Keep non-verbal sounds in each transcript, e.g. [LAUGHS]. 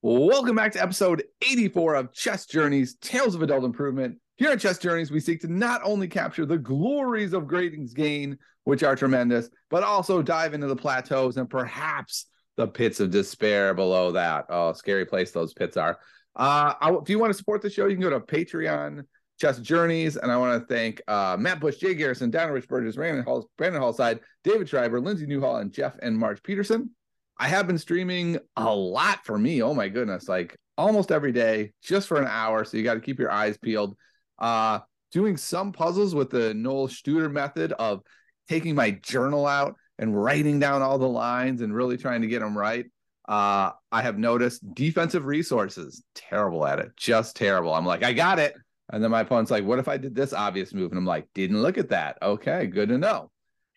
Welcome back to episode 84 of Chess Journeys Tales of Adult Improvement. Here at Chess Journeys, we seek to not only capture the glories of Gradings Gain, which are tremendous, but also dive into the plateaus and perhaps the pits of despair below that. Oh, scary place those pits are. Uh, I, if you want to support the show, you can go to Patreon Chess Journeys. And I want to thank uh, Matt Bush, Jay Garrison, Donna Rich Burgess, Brandon, Hall, Brandon Hallside, David Schreiber, Lindsay Newhall, and Jeff and March Peterson. I have been streaming a lot for me. Oh my goodness, like almost every day, just for an hour. So you got to keep your eyes peeled. Uh, doing some puzzles with the Noel Studer method of taking my journal out and writing down all the lines and really trying to get them right. Uh, I have noticed defensive resources terrible at it, just terrible. I'm like, I got it. And then my opponent's like, what if I did this obvious move? And I'm like, didn't look at that. Okay, good to know.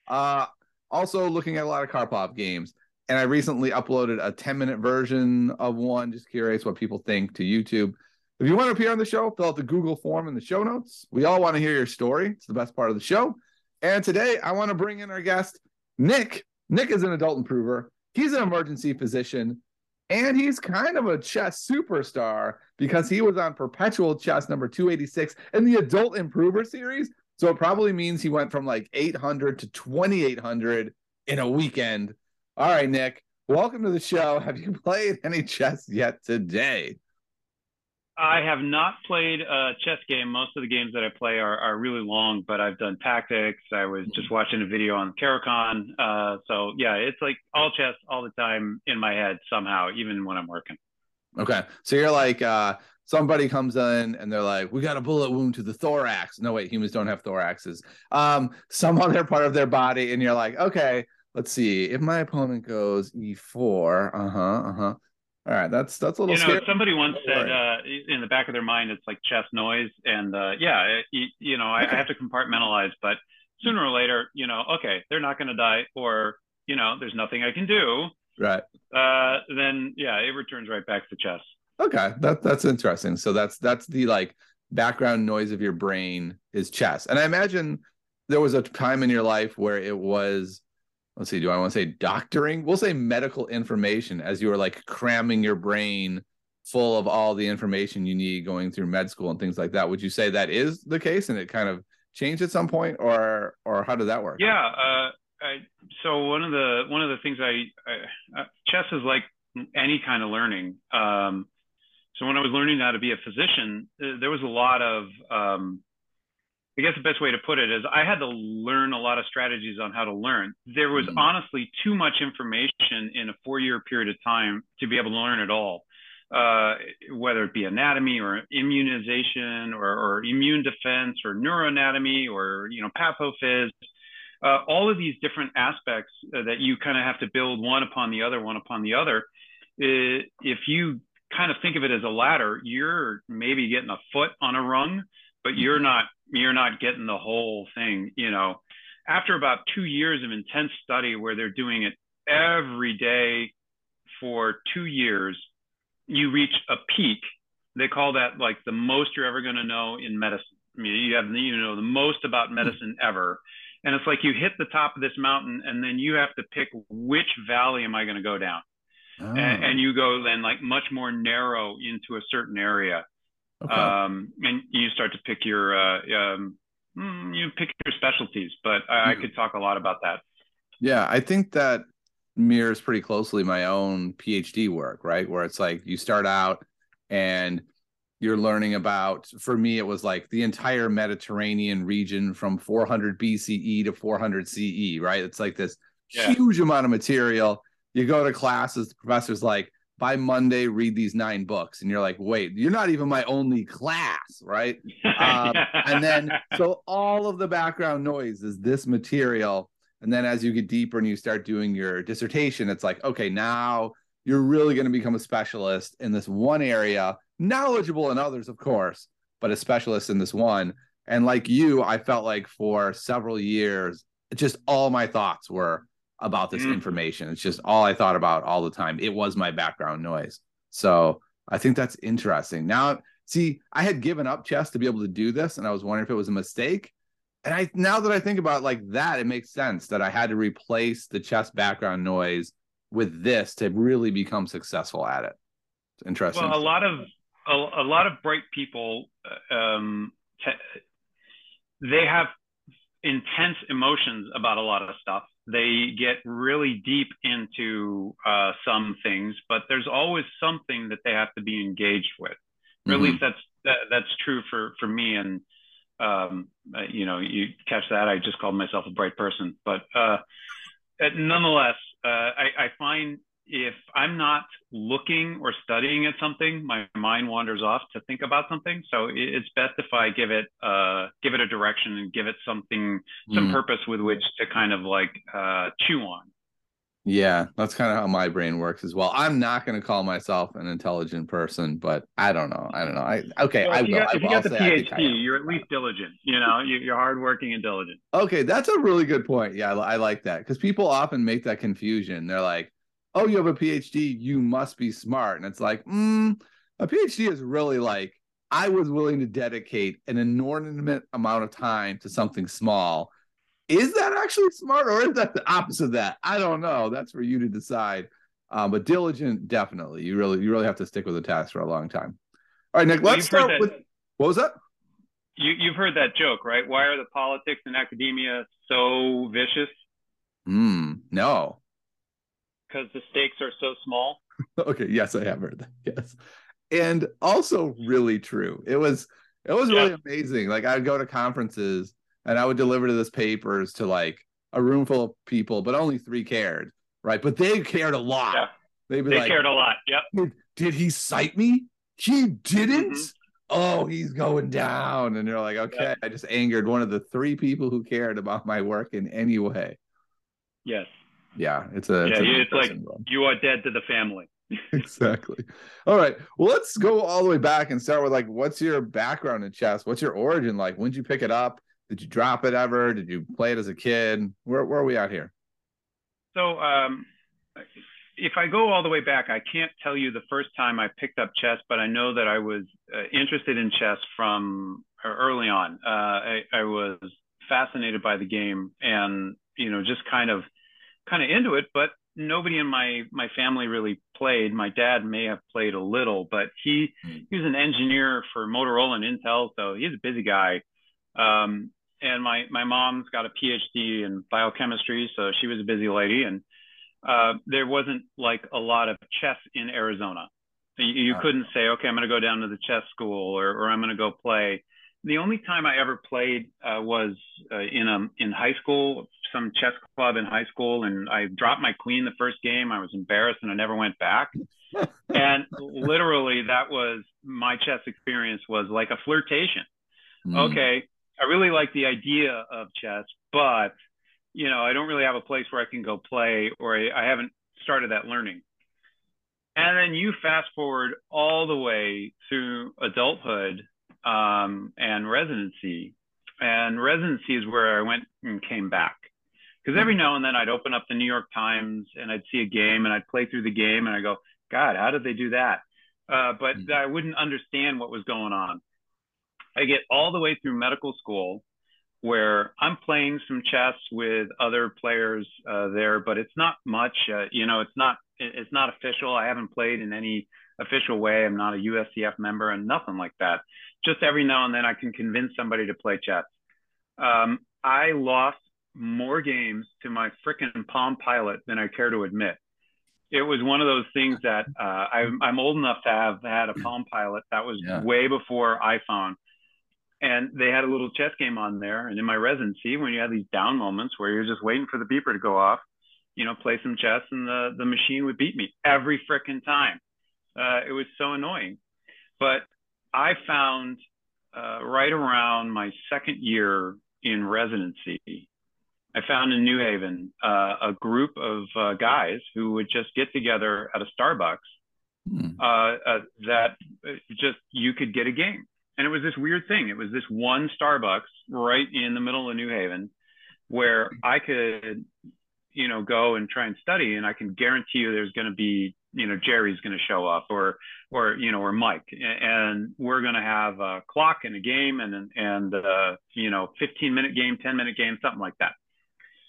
Uh, also looking at a lot of Karpov games and I recently uploaded a 10 minute version of one. Just curious what people think to YouTube. If you want to appear on the show, fill out the Google form in the show notes. We all want to hear your story. It's the best part of the show. And today I want to bring in our guest, Nick. Nick is an adult improver. He's an emergency physician, and he's kind of a chess superstar because he was on perpetual chess number 286 in the adult improver series. So it probably means he went from like 800 to 2800 in a weekend all right, Nick, welcome to the show. Have you [LAUGHS] played any chess yet today? I have not played a chess game. Most of the games that I play are, are really long, but I've done tactics. I was just mm-hmm. watching a video on Caro-Kann. Uh, so yeah, it's like all chess all the time in my head somehow, even when I'm working. Okay. So you're like, uh, somebody comes in and they're like, we got a bullet wound to the thorax. No, wait, humans don't have thoraxes. Um, some [LAUGHS] other part of their body. And you're like, okay, let's see if my opponent goes e4 uh-huh uh-huh. All right that's that's a little you know scary. somebody once said uh, in the back of their mind it's like chess noise and uh, yeah it, you, know I, okay. I, have to compartmentalize but sooner or later you know okay they're not going to die or you know there's nothing i can do right. uh, then yeah it returns right back to chess. Okay that that's interesting. So that's that's the like background noise of your brain is chess. And i imagine there was a time in your life where it was let's see, do I want to say doctoring? We'll say medical information as you are like cramming your brain full of all the information you need going through med school and things like that. Would you say that is the case and it kind of changed at some point or or how did that work? Yeah, uh, I, so one of the one of the things I, I uh, chess is like any kind of learning. Um, so when I was learning how to be a physician, uh, there was a lot of um, I guess the best way to put it is I had to learn a lot of strategies on how to learn. There was mm-hmm. honestly too much information in a four year period of time to be able to learn it all, uh, whether it be anatomy or immunization or, or immune defense or neuroanatomy or, you know, pathophys. Uh, all of these different aspects uh, that you kind of have to build one upon the other, one upon the other. if you kind of think of it as a ladder, you're maybe getting a foot on a rung, but you're mm-hmm. not you're not getting the whole thing, you know. After about two years of intense study where they're doing it every day for two years, you reach a peak. They call that like the most you're ever going to know in medicine. I mean, you have you know the most about medicine ever, and it's like you hit the top of this mountain, and then you have to pick which valley am I going to go down, oh. and, and you go then like much more narrow into a certain area. Okay. Um, and you start to pick your uh, um, mm, you pick your specialties, but I. I, hmm. could talk a lot about that. Yeah, I think that mirrors pretty closely my own PhD work, right? Where it's like you start out and you're learning about for me it was like the entire mediterranean region from 400 bce to 400 ce right it's like this yeah. huge amount of material you go to classes the professor's like by Monday, read these nine books. And you're like, wait, you're not even my only class, right? Um, and then, [LAUGHS] so all of the background noise is this material. And then as you get deeper and you start doing your dissertation, it's like, okay, now you're really going to become a specialist in this one area, knowledgeable in others, of course, but a specialist in this one. And like you, I felt like for several years, just all my thoughts were about this mm. information. It's just all I thought about all the time. It was my background noise. So I think that's interesting. Now, see, I had given up chess to be able to do this, and I was wondering if it was a mistake. And I now that I think about like that, it makes sense that I had to replace the chess background noise with this to really become successful at it. interesting. Well, a lot of a, a lot of bright people, uh, um, they have intense emotions about a lot of stuff. They get really deep into uh, some things, but there's always something that they have to be engaged with. Or mm-hmm. at least that's that, that's true for for me. And um, uh, you know, you catch that. I just called myself a bright person, but uh, nonetheless, uh, I, I find if I'm not looking or studying at something, my mind wanders off to think about something. So it's best if I give it uh, give it a direction and give it something some mm. purpose with which to kind of like uh, chew on. Yeah, that's kind of how my brain works as well. I'm not going to call myself an intelligent person, but I don't know. I don't know. I okay. Well, I will. You got, if you got the PhD, you're at least diligent. You know, you're hardworking and diligent. Okay, that's a really good point. Yeah, I, I like that because people often make that confusion. They're like, "Oh, you have a PhD, you must be smart," and it's like, mm, a PhD is really like I was willing to dedicate an inordinate amount of time to something small is that actually smart or is that the opposite of that? I don't know. That's for you to decide. Um, but diligent, definitely. You really, you really have to stick with the task for a long time. All right, Nick. Let's start with what was that? You, you've heard that joke, right? Why are the politics in academia so vicious? Hmm. No. Because the stakes are so small. [LAUGHS] okay. Yes, I have heard that. Yes, and also really true. It was it was really amazing. Like I'd go to conferences and I would deliver this papers to like a room full of people, but only three cared, right? But they cared a lot. Yeah. They'd be they like, cared a lot. Yep. Did, did he cite me? He didn't. Mm-hmm. Oh, he's going down. And they're like, okay, yep. I just angered one of the three people who cared about my work in any way. Yes. Yeah, it's a yeah. It's, it's like you are dead to the family. [LAUGHS] [LAUGHS] exactly. All right. Well, let's go all the way back and start with like, what's your background in chess? What's your origin like? When did you pick it up? Did you drop it ever? Did you play it as a kid? Where where are we at here? So um, if I go all the way back, I can't tell you the first time I picked up chess, but I know that I was uh, interested in chess from uh, early on. Uh, I, I was fascinated by the game and you know just kind of kind of into it, but nobody in my my family really played. My dad may have played a little, but he hmm. he was an engineer for Motorola and Intel, so he's a busy guy. Um, and my my mom's got a PhD in biochemistry, so she was a busy lady, and uh, there wasn't like a lot of chess in Arizona. You, you couldn't say, okay, I'm going to go down to the chess school, or or I'm going to go play. The only time I ever played uh, was uh, in a in high school, some chess club in high school, and I dropped my queen the first game. I was embarrassed, and I never went back. [LAUGHS] and literally, that was my chess experience was like a flirtation. Mm. Okay, I really like the idea of chess, but you know, I don't really have a place where I can go play, or I, I haven't started that learning. And then you fast forward all the way through adulthood um, and residency. And residency is where I went and came back. Because every now and then I'd open up the New York Times and I'd see a game and I'd play through the game and I go, God, how did they do that? Uh, but mm-hmm. I wouldn't understand what was going on. I get all the way through medical school where I'm playing some chess with other players uh, there, but it's not much. Uh, you know, it's not it's not official. I haven't played in any official way. I'm not a USCF member and nothing like that. Just every now and then I can convince somebody to play chess. Um, I lost more games to my freaking Palm Pilot than I care to admit. It was one of those things that uh, I'm, I'm old enough to have had a Palm Pilot. That was yeah. way before iPhone and they had a little chess game on there. And in my residency, when you had these down moments where you're just waiting for the beeper to go off, you know, play some chess, and the the machine would beat me every freaking time. Uh, it was so annoying. But I found uh, right around my second year in residency, I found in New Haven uh, a group of uh, guys who would just get together at a Starbucks. Hmm. Uh, uh, that just you could get a game and it was this weird thing. It was this one Starbucks right in the middle of New Haven where I could, you know, go and try and study. And I can guarantee you there's going to be, you know, Jerry's going to show up or, or, you know, or Mike. And we're going to have a clock and a game and, and, uh, you know, 15 minute game, 10 minute game, something like that.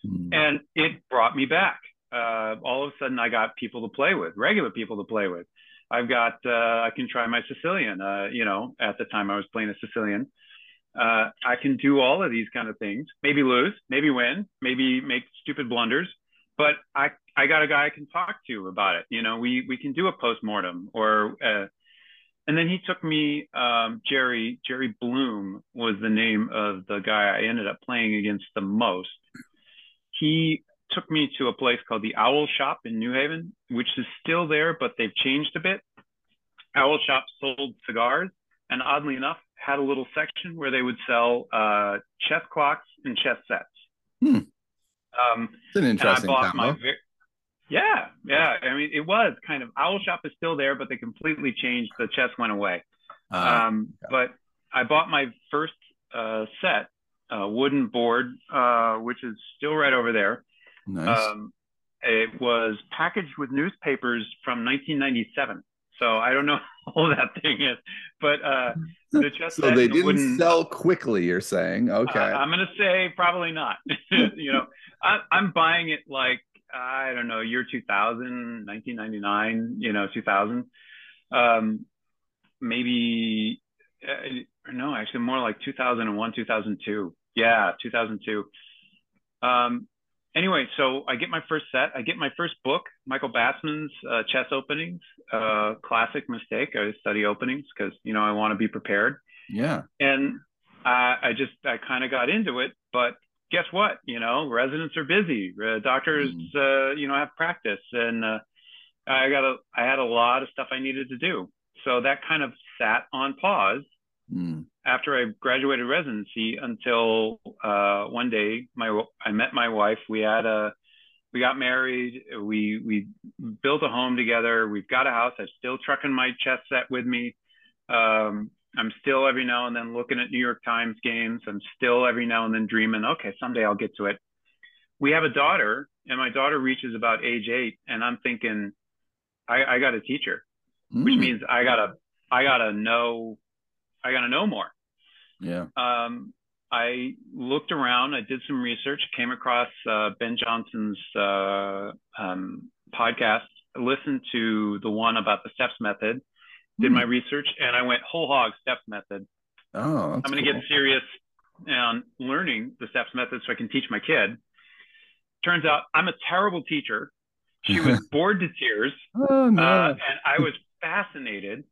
Mm. And it brought me back. Uh, all of a sudden I got people to play with, regular people to play with. I've got uh, I can try my Sicilian. Uh, you know, at the time I was playing a Sicilian. Uh, I can do all of these kind of things. Maybe lose, maybe win, maybe make stupid blunders, but I I got a guy I can talk to about it. You know, we we can do a post mortem or. Uh, and then he took me um, Jerry Jerry Bloom was the name of the guy I ended up playing against the most. He took me to a place called the Owl Shop in New Haven, which is still there, but they've changed a bit. Owl Shop sold cigars, and oddly enough, had a little section where they would sell uh, chess clocks and chess sets. Hmm. Um, it's an interesting combo. Yeah, yeah. I mean, it was kind of Owl Shop is still there, but they completely changed. The chess went away. Uh, um, yeah. But I bought my first uh, set, uh, wooden board, uh, which is still right over there. Nice. Um, it was packaged with newspapers from 1997. So I don't know [LAUGHS] how old that thing is, but uh, [LAUGHS] the chess so they didn't wooden, sell quickly. You're saying, okay? Uh, I'm gonna say probably not. [LAUGHS] you know, I, I'm buying it like I don't know, year 2000, 1999, you know, 2000. Um, maybe uh, no, actually more like 2001, 2002. Yeah, 2002. Um, anyway, so I get my first set. I get my first book, Michael Basman's uh, Chess Openings. Uh, classic mistake. I study openings because you know I want to be prepared. Yeah. And I, I just I kind of got into it, but guess what? You know, residents are busy. Uh, doctors, mm. uh, you know, have practice, and uh, I got a I had a lot of stuff I needed to do. So that kind of sat on pause mm. after I graduated residency until uh, one day my I met my wife. We had a we got married. We we built a home together. We've got a house. I'm still trucking my chess set with me. Um, I'm still every now and then looking at New York Times games. I'm still every now and then dreaming, okay, someday I'll get to it. We have a daughter, and my daughter reaches about age eight, and I'm thinking, I, I got to teach her, mm. which means I gotta, I gotta know, I gotta know more. Yeah. Um, I looked around, I did some research, came across uh, Ben Johnson's uh, um, podcast, listened to the one about the steps method, did hmm. my research, and I went whole hog steps method. Oh, I'm going to cool. get serious on learning the steps method so I can teach my kid. Turns out I'm a terrible teacher. She was [LAUGHS] bored to tears, oh, no. uh, and I was fascinated.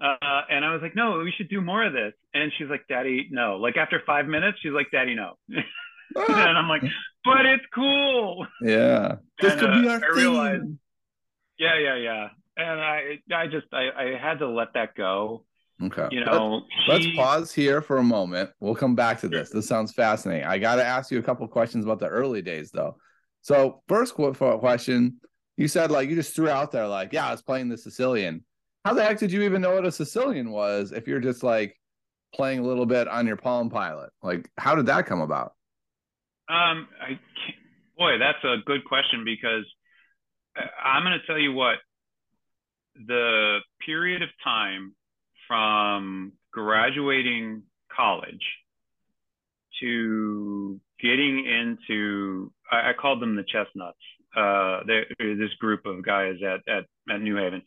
Uh, and I was like, "No, we should do more of this." And she's like, "Daddy, no." Like after five minutes, she's like, "Daddy, no." [LAUGHS] and I'm like, "But it's cool." Yeah, this and, could uh, be our I thing. Realized, yeah, yeah, yeah and I I just I, I had to let that go. Okay. You know, let's, let's, pause here for a moment. We'll come back to this. This sounds fascinating. I got to ask you a couple questions about the early days, though. So, first question, you said like you just threw out there like, yeah, I was playing the Sicilian. How the heck did you even know what a Sicilian was if you're just like playing a little bit on your Palm Pilot? Like, how did that come about? Um, I boy, that's a good question because uh, I'm going to tell you what the period of time from graduating college to getting into I, I called them the chestnuts. Uh, this group of guys at, at at New Haven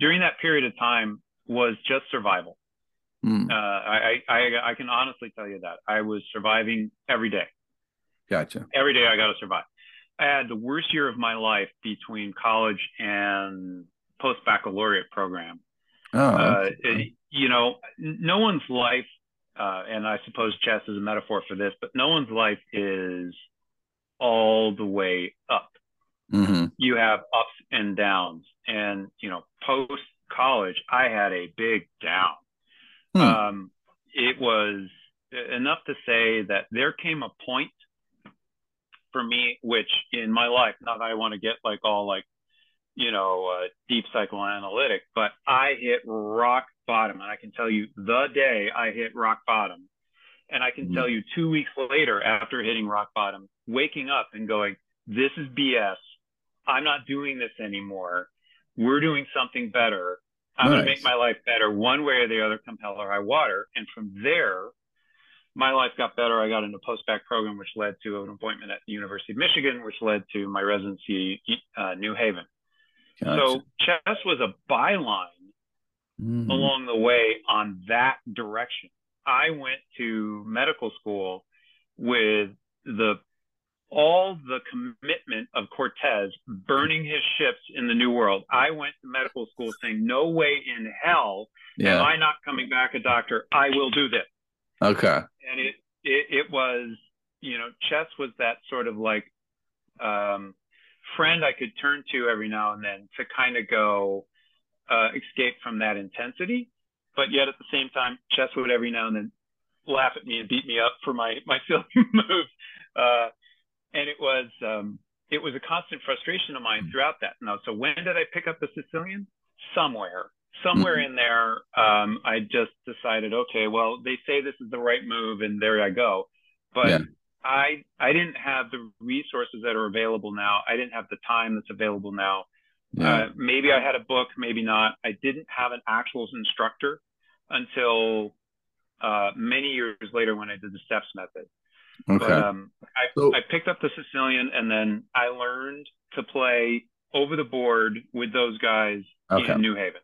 during that period of time was just survival. Mm. Uh, I, I I can honestly tell you that I was surviving every day. Gotcha. Every day I got to survive. I had the worst year of my life between college and post baccalaureate program. Oh, uh, it, you know, no one's life, uh, and I suppose chess is a metaphor for this, but no one's life is all the way up. Mm-hmm. You have ups and downs, and you know, post college, I had a big down. Hmm. Um, it was enough to say that there came a point for me, which in my life, not that I want to get like all like you know, uh, deep psychoanalytic, but I hit rock bottom. And I can tell you the day I hit rock bottom. And I can mm-hmm. tell you two weeks later, after hitting rock bottom, waking up and going, this is BS. I'm not doing this anymore. We're doing something better. I'm nice. going to make my life better one way or the other, come hell or high water. And from there, my life got better. I got into post-bac program, which led to an appointment at the University of Michigan, which led to my residency uh, New Haven. Gotcha. So chess was a byline mm-hmm. along the way on that direction. I went to medical school with the all the commitment of Cortez burning his ships in the New World. I went to medical school saying, "No way in hell yeah. am I not coming back a doctor. I will do this." Okay. And it it, it was you know chess was that sort of like um, friend I could turn to every now and then to kind of go uh, escape from that intensity. But yet at the same time, chess would every now and then laugh at me and beat me up for my my [LAUGHS] silly moves. Uh, and it was um, it was a constant frustration of mine throughout that. Now, so when did I pick up the Sicilian? Somewhere, somewhere mm-hmm. in there, um, I just decided, okay, well, they say this is the right move, and there I go. But yeah. I I didn't have the resources that are available now. I didn't have the time that's available now. Yeah. Uh, maybe I had a book, maybe not. I didn't have an actual instructor until uh, many years later when I did the steps method. Okay. But, um, I, so, I picked up the Sicilian and then I learned to play over the board with those guys okay. in New Haven.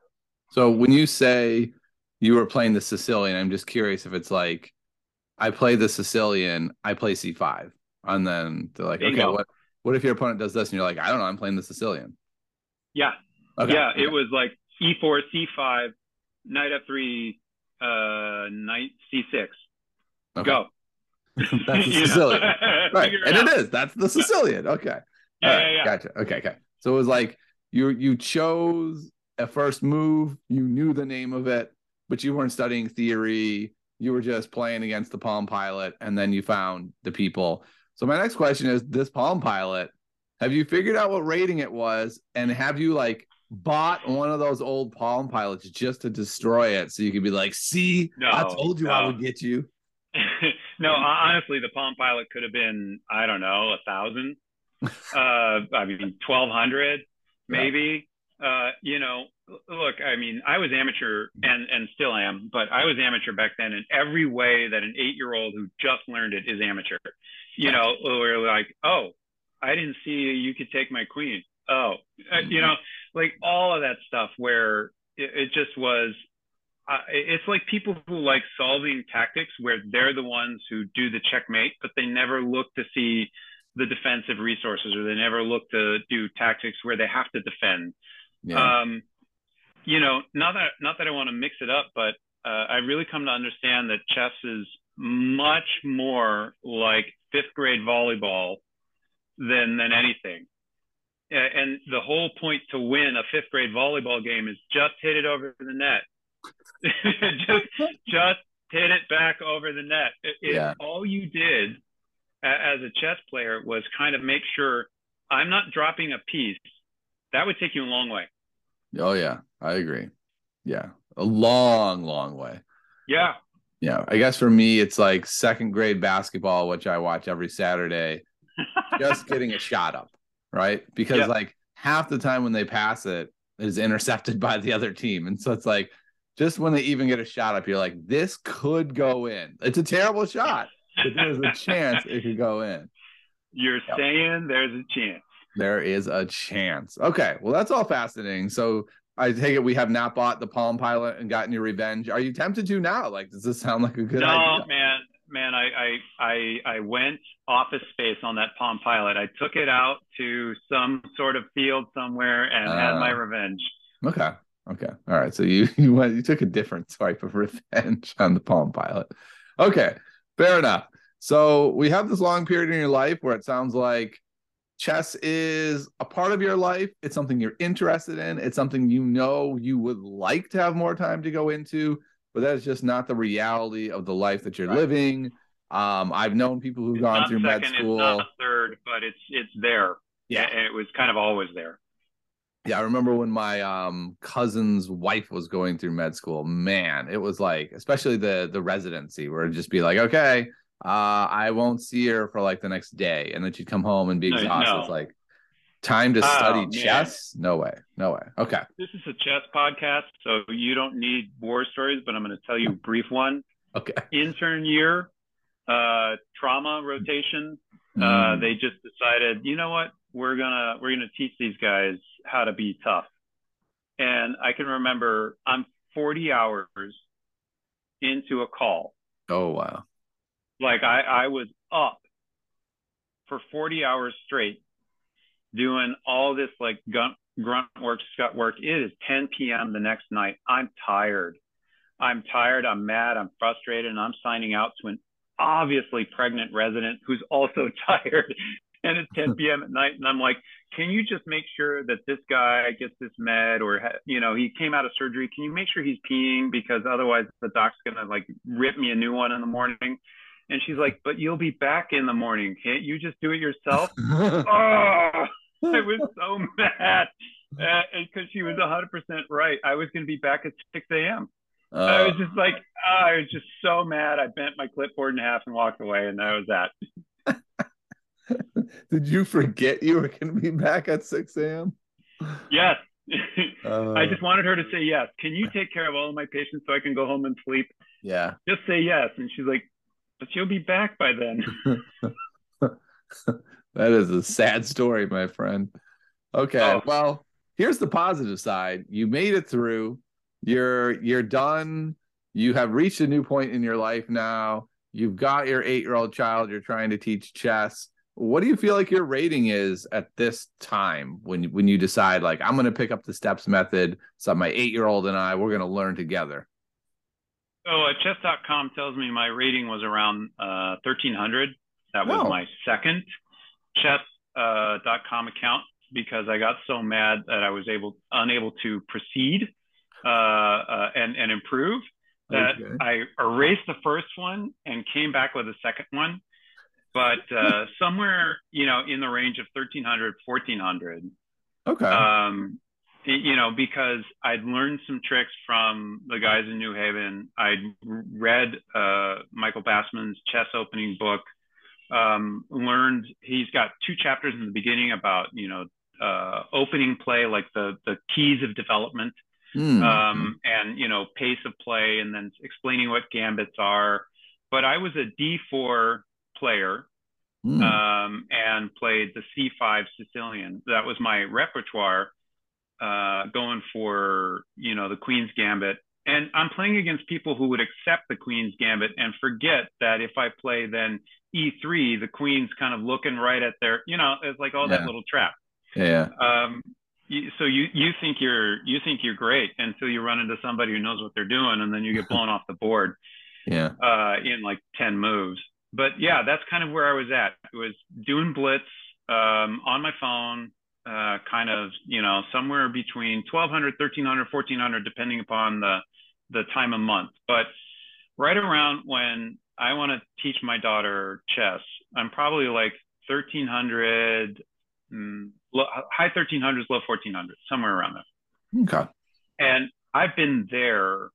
So when you say you were playing the Sicilian, I'm just curious if it's like I play the Sicilian, I play C5. And then they're like, Bingo. okay, what what if your opponent does this? And you're like, I don't know, I'm playing the Sicilian. Yeah. Okay. Yeah, okay. it was like E4, C5, knight F3, uh, knight C6. Okay. Go. [LAUGHS] That's the [LAUGHS] Sicilian. [LAUGHS] right. And out. it is. That's the Sicilian. Okay. Yeah, right. yeah, yeah. Gotcha. Okay, okay. So it was like you you chose a first move, you knew the name of it, but you weren't studying theory. You were just playing against the Palm Pilot, and then you found the people. So my next question is: This Palm Pilot, have you figured out what rating it was, and have you like bought one of those old Palm Pilots just to destroy it, so you could be like, "See, no, I told you no. I would get you." [LAUGHS] no, honestly, the Palm Pilot could have been I don't know a thousand, [LAUGHS] uh, I mean twelve hundred maybe. Uh, you know, look, I mean, I was amateur and and still am, but I was amateur back then in every way that an eight year old who just learned it is amateur. You know, we're like, oh, I didn't see you could take my queen. Oh, uh, you know, like all of that stuff where it, it just was. Uh, it's like people who like solving tactics where they're the ones who do the checkmate, but they never look to see the defensive resources or they never look to do tactics where they have to defend. Yeah. Um, you know, not that not that I want to mix it up, but uh, I really come to understand that chess is much more like fifth grade volleyball than than anything. And the whole point to win a fifth grade volleyball game is just hit it over the net. [LAUGHS] just just hit it back over the net. It, yeah. all you did as a chess player was kind of make sure I'm not dropping a piece. That would take you a long way. Oh yeah, I agree. Yeah, a long, long way. Yeah. Yeah, I guess for me, it's like second grade basketball, which I watch every Saturday, [LAUGHS] just getting a shot up, right? Because yeah. like half the time when they pass it is intercepted by the other team, and so it's like just when they even get a shot up, you're like, this could go in. It's a terrible shot, but there's a chance it could go in. [LAUGHS] You're yep. saying there's a chance. There is a chance. Okay. Well, that's all fascinating. So I take it we have not bought the Palm Pilot and gotten your revenge. Are you tempted to now? Like, does this sound like a good no, idea? No, man. Man, I, I I I went office space on that Palm Pilot. I took it out to some sort of field somewhere and uh, had my uh, revenge. Okay. Okay. All right. So you [LAUGHS] you went you took a different type of [LAUGHS] revenge on the Palm Pilot. Okay. Fair enough. So we have this long period in your life where it sounds like chess is a part of your life. It's something you're interested in. It's something you know you would like to have more time to go into, but that is just not the reality of the life that you're right. living. Um, I've known people who've it's gone through second, med school. It's not third, but it's it's there. Yeah, and it was kind of always there. Yeah, I remember when my um, cousin's wife was going through med school. Man, it was like, especially the the residency, where it'd just be like, okay, uh, I won't see her for like the next day, and then she'd come home and be exhausted. No. It's like time to study oh, chess? No way, no way. Okay. This is a chess podcast, so you don't need war stories, but I'm going to tell you a brief one. Okay. Intern year, uh, trauma rotation. Mm. Uh, they just decided, you know what? We're gonna we're gonna teach these guys how to be tough. And I can remember I'm 40 hours into a call. Oh wow. Like I, I was up for 40 hours straight doing all this like grunt, grunt work, scut work. It is 10 p.m. the next night. I'm tired. I'm tired. I'm mad. I'm frustrated. And I'm signing out to an obviously pregnant resident who's also [LAUGHS] tired. and it's 10 [LAUGHS] p.m. at night. And I'm like, can you just make sure that this guy gets this med or, you know, he came out of surgery. Can you make sure he's peeing? Because otherwise the doc's going to like rip me a new one in the morning. And she's like, but you'll be back in the morning. Can't you just do it yourself? [LAUGHS] oh, I was so [LAUGHS] mad because uh, she was 100% right. I was going to be back at 6 a.m. Uh, I was just like, oh, I was just so mad. I bent my clipboard in half and walked away, and that was that. [LAUGHS] Did you forget you were going to be back at 6 a.m.? Yes. Uh, I just wanted her to say yes. Can you take care of all of my patients so I can go home and sleep? Yeah. Just say yes. And she's like, but you'll be back by then. [LAUGHS] that is a sad story, my friend. Okay. Oh. Well, here's the positive side. You made it through. You're you're done. You have reached a new point in your life now. You've got your 8-year-old child you're trying to teach chess. What do you feel like your rating is at this time when when you decide like I'm going to pick up the steps method so my 8-year-old and I we're going to learn together? So uh, chess.com tells me my rating was around uh, 1300. That was oh. my second chess.com uh, account because I got so mad that I was able unable to proceed uh, uh, and and improve that okay. I erased the first one and came back with a second one. But uh, [LAUGHS] somewhere, you know, in the range of 1300, 1400. Okay. Um, you know, because I'd learned some tricks from the guys in New Haven. I'd read uh, Michael Basman's chess opening book. Um, learned he's got two chapters in the beginning about you know uh, opening play, like the the keys of development, mm. um, and you know pace of play, and then explaining what gambits are. But I was a D4 player mm. um, and played the C5 Sicilian. That was my repertoire uh, going for you know the Queen's Gambit, and I'm playing against people who would accept the Queen's Gambit and forget that if I play then E3, the Queen's kind of looking right at their you know it's like all yeah. that little trap. Yeah. Um, so you you think you're you think you're great until you run into somebody who knows what they're doing, and then you get [LAUGHS] blown off the board. Yeah. Uh, in like ten moves. But yeah, that's kind of where I was at. It was doing blitz um, on my phone, uh, kind of, you know, somewhere between 1200, 1300, 1400, depending upon the, the time of month. But right around when I want to teach my daughter chess, I'm probably like 1300, mm, low, high 1300s, low 1400s, somewhere around there. Okay. And I've been there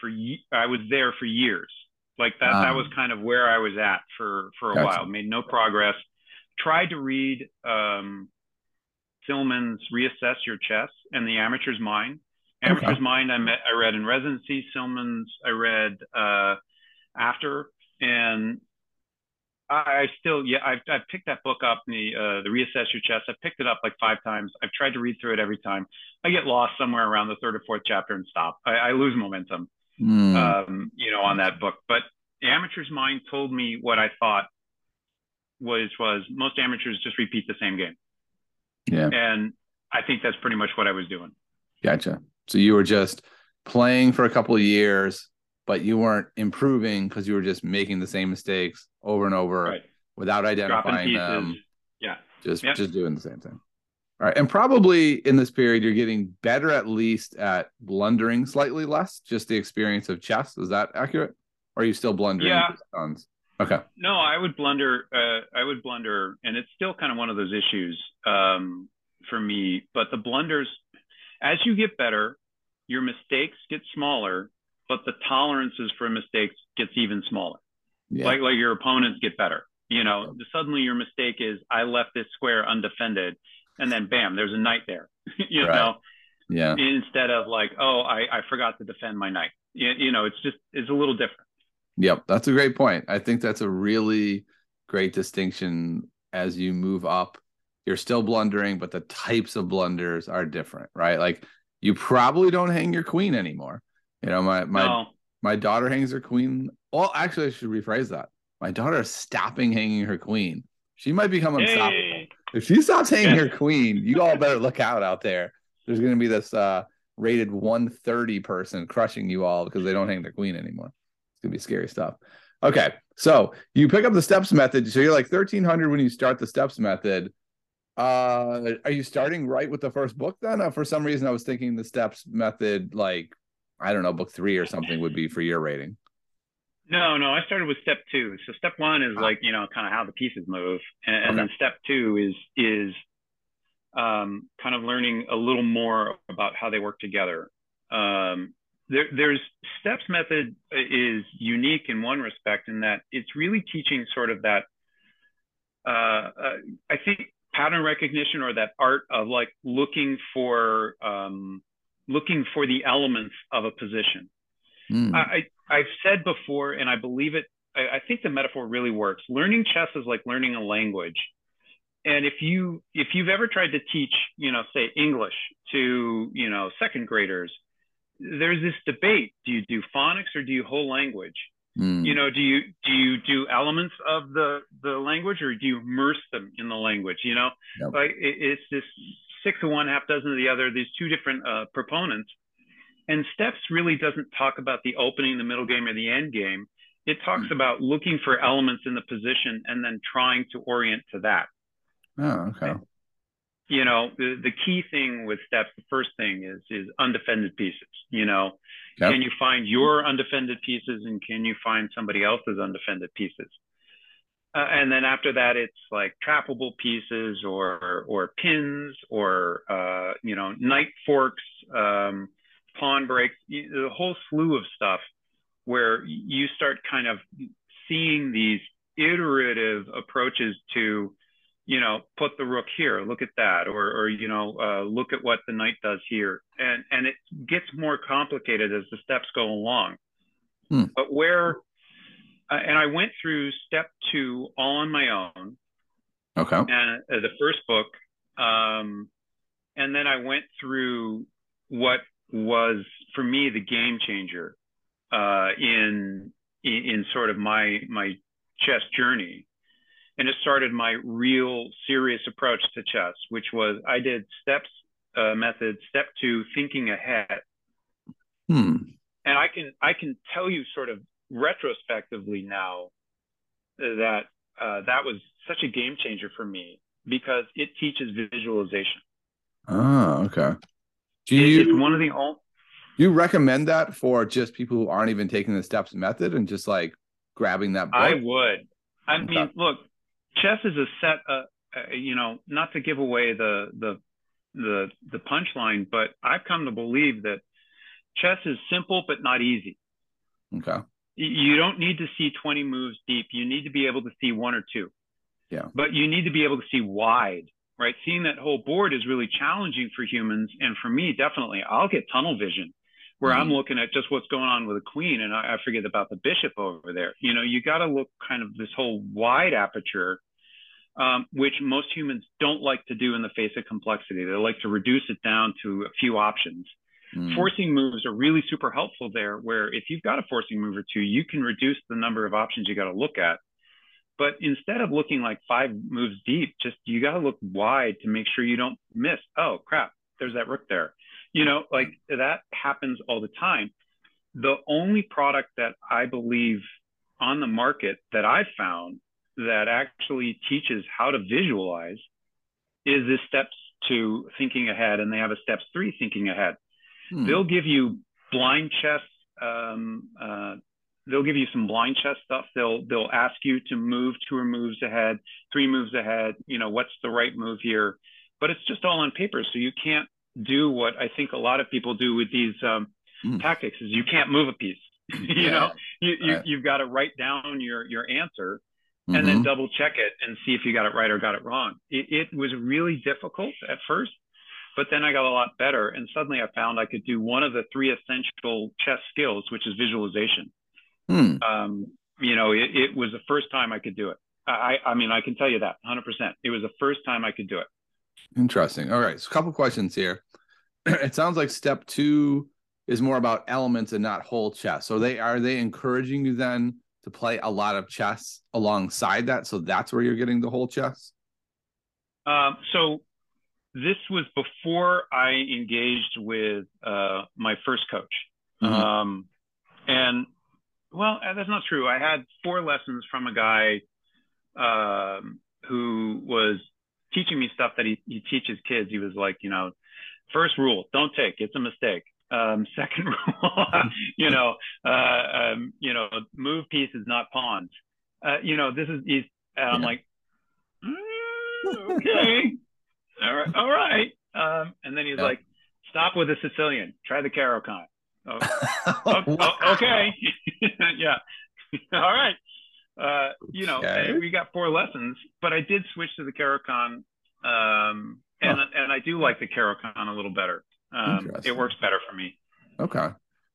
for, I was there for years. Like that, um, that was kind of where I was at for, for a gotcha. while, made no progress. Tried to read, um, Silman's Reassess Your Chess and The Amateur's Mind. Amateur's okay. Mind I met I read in residency. Silman's I read uh, after, and I, still yeah I've, I've picked that book up the uh, the Reassess Your Chess. I've picked it up like five times. I've tried to read through it every time. I get lost somewhere around the third or fourth chapter and stop. I, I lose momentum, mm. um, you know, on that book. But the Amateur's Mind told me what I thought was was most amateurs just repeat the same game. Yeah. And I think that's pretty much what I was doing. Gotcha. So you were just playing for a couple of years, but you weren't improving because you were just making the same mistakes over and over right. without identifying them. Yeah. Just yep. just doing the same thing. All right. And probably in this period, you're getting better at least at blundering slightly less, just the experience of chess. Is that accurate? Or are you still blundering yeah. tons? Okay. No, I would blunder. Uh, I would blunder, and it's still kind of one of those issues um, for me. But the blunders, as you get better, your mistakes get smaller, but the tolerances for mistakes gets even smaller. Yeah. Like like your opponents get better. You know, suddenly your mistake is I left this square undefended, and then bam, there's a knight there. [LAUGHS] you right. know. Yeah. Instead of like, oh, I, I forgot to defend my knight. You, you know, it's just it's a little different. Yep, that's a great point. I think that's a really great distinction as you move up. You're still blundering, but the types of blunders are different, right? Like You probably don't hang your queen anymore. You know, my my no. my daughter hangs her queen. Well, actually, I should rephrase that. My daughter is stopping hanging her queen. She might become unstoppable. Hey. If she stops hanging her queen, you all better look out out there. There's going to be this uh, rated 130 person crushing you all because they don't hang their queen anymore. It's going to be scary stuff. Okay, so you pick up the steps method. So you're like 1300 when you start the steps method. Uh, are you starting right with the first book then? Uh, for some reason, I was thinking the steps method, like I don't know, book three or something would be for your rating. No, no, I started with step two. So step one is Ah. like, you know, kind of how the pieces move. And, and then step two is is um, kind of learning a little more about how they work together. Um, there, there's steps method is unique in one respect in that it's really teaching sort of that uh, uh, I think pattern recognition or that art of like looking for um, looking for the elements of a position. I, I- I've said before, and I believe it. I, I think the metaphor really works. Learning chess is like learning a language. And if you if you've ever tried to teach, you know, say English to you know second graders, there's this debate: do you do phonics or do you whole language? Hmm. You know, do you do you do elements of the the language or do you immerse them in the language? You know, Yep. like it, it's this six of one, half dozen of the other. These two different uh, proponents, and steps really doesn't talk about the opening, the middle game, or the end game. It talks Hmm. about looking for elements in the position and then trying to orient to that. Oh, okay. You know, the, the key thing with steps, the first thing is is undefended pieces. You know, Yep. can you find your undefended pieces and can you find somebody else's undefended pieces? Uh, and then after that, it's like trappable pieces or or pins or uh, you know knight forks, um, pawn breaks, the whole slew of stuff where you start kind of seeing these iterative approaches to you know put the rook here look at that or or you know uh, look at what the knight does here and and it gets more complicated as the steps go along Hmm. but where uh, and i went through step two all on my own Okay. and uh, the first book um, and then i went through what was for me the game changer uh, in, in in sort of my my chess journey and it started my real serious approach to chess which was i did steps uh, method step two thinking ahead Hmm. and I can I can tell you sort of retrospectively now that uh, that was such a game changer for me because it teaches visualization. Oh, okay. Do It- it's you one of the only you recommend that for just people who aren't even taking the steps method and just like grabbing that book? I would. I mean, look, chess is a set. Uh, uh, you know, not to give away the the the the punchline, but I've come to believe that chess is simple but not easy. okay. You don't need to see 20 moves deep. You need to be able to see one or two. Yeah. But you need to be able to see wide, right? Seeing that whole board is really challenging for humans. And for me, definitely, I'll get tunnel vision where I'm Mhm. looking at just what's going on with the queen and I, I forget about the bishop over there. You know, you got to look kind of this whole wide aperture, um, which most humans don't like to do in the face of complexity. They like to reduce it down to a few options Hmm. forcing moves are really super helpful there where if you've got a forcing move or two you can reduce the number of options you got to look at but instead of looking like five moves deep just you got to look wide to make sure you don't miss oh crap there's that rook there you know like that happens all the time. The only product that i believe on the market that i've found that actually teaches how to visualize is this steps to thinking ahead and they have a steps three thinking ahead. Hmm. they'll give you blind chess um, uh, they'll give you some blind chess stuff. They'll they'll ask you to move two or moves ahead three moves ahead you know what's the right move here? But it's just all on paper so you can't do what i think a lot of people do with these um, Hmm. tactics is you can't move a piece [LAUGHS] you Yeah. know you, you, Right. you've got to write down your your answer and then Mhm. double check it and see if you got it right or got it wrong. It, it was really difficult at first, but then I got a lot better. And suddenly I found I could do one of the three essential chess skills, which is visualization. Hmm. Um, you know, it, it was the first time I could do it. I, I mean, I can tell you that 100%. It was the first time I could do it. Interesting. All right. So a couple questions here. [CLEARS THROAT] it sounds like step two is more about elements and not whole chess. So they are they encouraging you then to play a lot of chess alongside that. So that's where you're getting the whole chess. Um, so this was before I engaged with uh, my first coach. Mm-hmm. Um, and well, uh, that's not true. I had four lessons from a guy um, who was teaching me stuff that he, he teaches kids. He was like, you know, first rule, don't take, it's a mistake. Um, [LAUGHS] second rule, [LAUGHS] you know, uh, um, you know, move pieces, not pawns. Uh, you know, this is, he's, and I'm like, [LAUGHS] mm, okay, all right, all right. Um, and then he's yeah. like, stop with the Sicilian, try the Caro-Kann. Oh, oh, okay, yeah, all right. Uh, you know, okay. we got four lessons, but I did switch to the Caro-Kann, um, and huh. and I do like the Caro-Kann a little better. Um, it works better for me. Okay,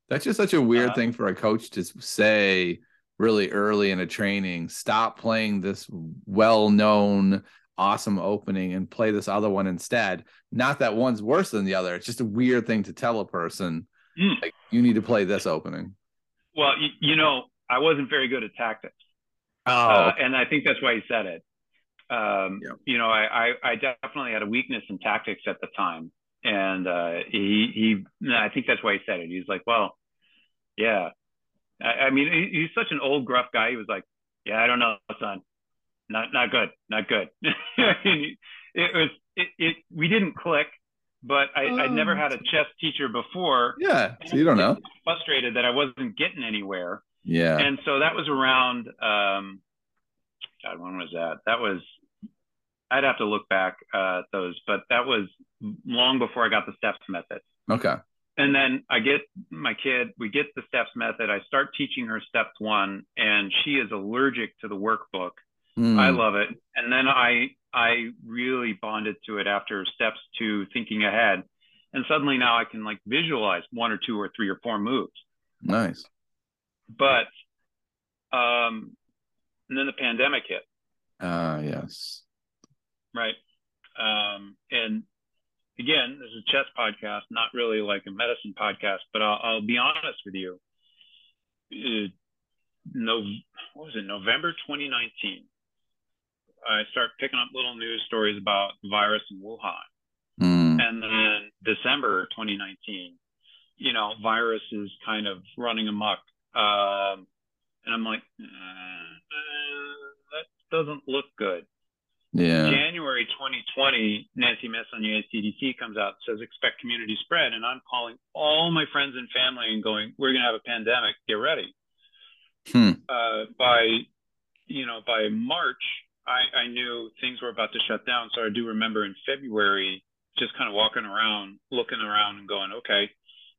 that's just such a weird uh, thing for a coach to say really early in a training. Stop playing this well-known, awesome opening and play this other one instead. Not that one's worse than the other. It's just a weird thing to tell a person. Mm. Like you need to play this opening. Well, you, you know, I wasn't very good at tactics. Oh, uh, and I think that's why he said it. Um, yeah. You know, I, I, I, definitely had a weakness in tactics at the time, and uh, he he I think that's why he said it. He's like, well, yeah. I, I mean, he, he's such an old gruff guy. He was like, yeah, I don't know, son, not not good, not good. [LAUGHS] it was it, it we didn't click, but I, um, I'd never had a chess teacher before. Yeah, so you don't know. Frustrated that I wasn't getting anywhere. Yeah. And so that was around, um, God, when was that? That was, I'd have to look back uh, at those, but that was long before I got the steps method. Okay. And then I get my kid, we get the steps method. I start teaching her steps one, and she is allergic to the workbook. Mm. I love it. And then I, I really bonded to it after steps two, thinking ahead. And suddenly now I can like visualize one or two or three or four moves. Nice but um, and then the pandemic hit. Ah, uh, yes. Right. Um, and again, this is a chess podcast, not really like a medicine podcast, but I'll, I'll be honest with you. Uh, no, what was it? November 2019. I start picking up little news stories about virus in Wuhan. Mm. And then December 2019, you know, virus is kind of running amok um, and I'm like, uh, that doesn't look good. Yeah. January 2020, Nancy Messonnier, CDC, comes out and says expect community spread. And I'm calling all my friends and family and going, we're going to have a pandemic. Get ready. Hmm. Uh, by, you know, by March, I, I knew things were about to shut down. So I do remember in February, just kind of walking around, looking around and going, okay,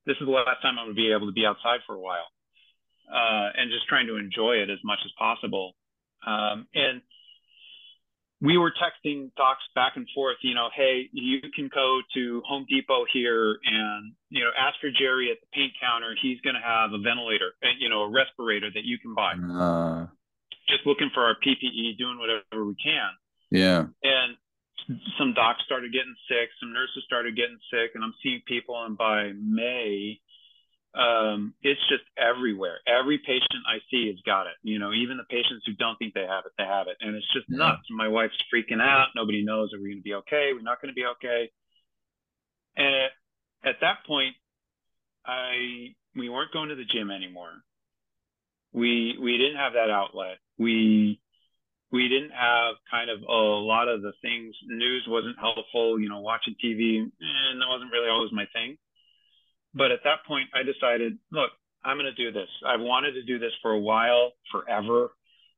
this is the last time I'm going to be able to be outside for a while uh, and just trying to enjoy it as much as possible. Um, and we were texting talks back and forth, you know, hey, you can go to Home Depot here and, you know, ask for Jerry at the paint counter. He's going to have a ventilator, uh, you know, a respirator that you can buy. Uh, Just looking for our PPE, doing whatever we can. Yeah. And some docs started getting sick, some nurses started getting sick, and I'm seeing people. And by May, um, it's just everywhere. Every patient I see has got it. You know, even the patients who don't think they have it, they have it, and it's just yeah. nuts. My wife's freaking out. Nobody knows are we going to be okay? We're not going to be okay. And at that point, I we weren't going to the gym anymore. We we didn't have that outlet. We we didn't have kind of a lot of the things. News wasn't helpful. You know, watching TV, and eh, that wasn't really always my thing. But at that point, I decided, look, I'm going to do this. I've wanted to do this for a while, forever.